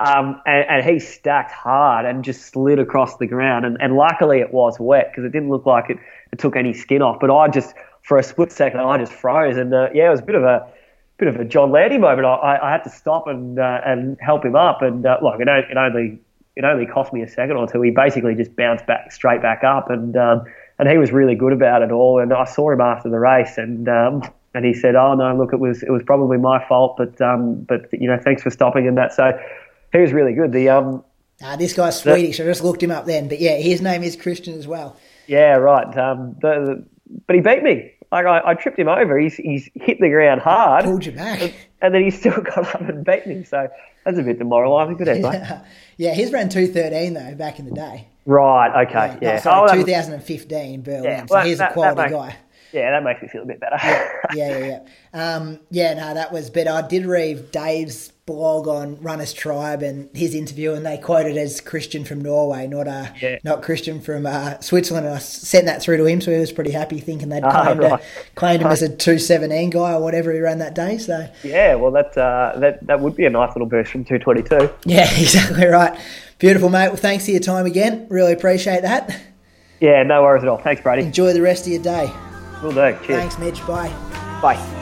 Um, and, and, he stacked hard and just slid across the ground. And, and luckily it was wet because it didn't look like it, it took any skin off. But I just, for a split second, I just froze. And uh, yeah, it was a bit of a bit of a John Landy moment. I, I had to stop and uh, and help him up. And uh, look, it, it only it only cost me a second or two. He basically just bounced back straight back up, and um, and he was really good about it all. And I saw him after the race, and um, and he said, "Oh no, look, it was it was probably my fault, but um, but you know, thanks for stopping and that." So he was really good. The um, uh, this guy's Swedish. The, I just looked him up then, but yeah, his name is Christian as well. Yeah, right. Um, the, the, but he beat me. Like I, I, tripped him over. He's he's hit the ground hard. Pulled you back. And, and then he still <laughs> got up and beat me. So that's a bit demoralising, but anyway. Yeah. yeah, he's ran two thirteen though back in the day. Right. Okay. Yeah. yeah. sorry, oh, 2015 Berlin. Yeah, well, so he's that, a quality makes, guy. Yeah, that makes me feel a bit better. yeah, yeah, yeah. Yeah, um, yeah no, that was. But I did read Dave's blog on Runners Tribe and his interview, and they quoted as Christian from Norway, not uh, yeah. not Christian from uh, Switzerland. And I sent that through to him, so he was pretty happy, thinking they'd ah, claimed, right. a, claimed him as a two seventeen guy or whatever he ran that day. So yeah, well, that uh, that that would be a nice little boost from two twenty two. Yeah, <laughs> exactly right. Beautiful, mate. Well, thanks for your time again. Really appreciate that. Yeah, no worries at all. Thanks, Brady. Enjoy the rest of your day. Will do. Cheers. Thanks, Mitch. Bye. Bye.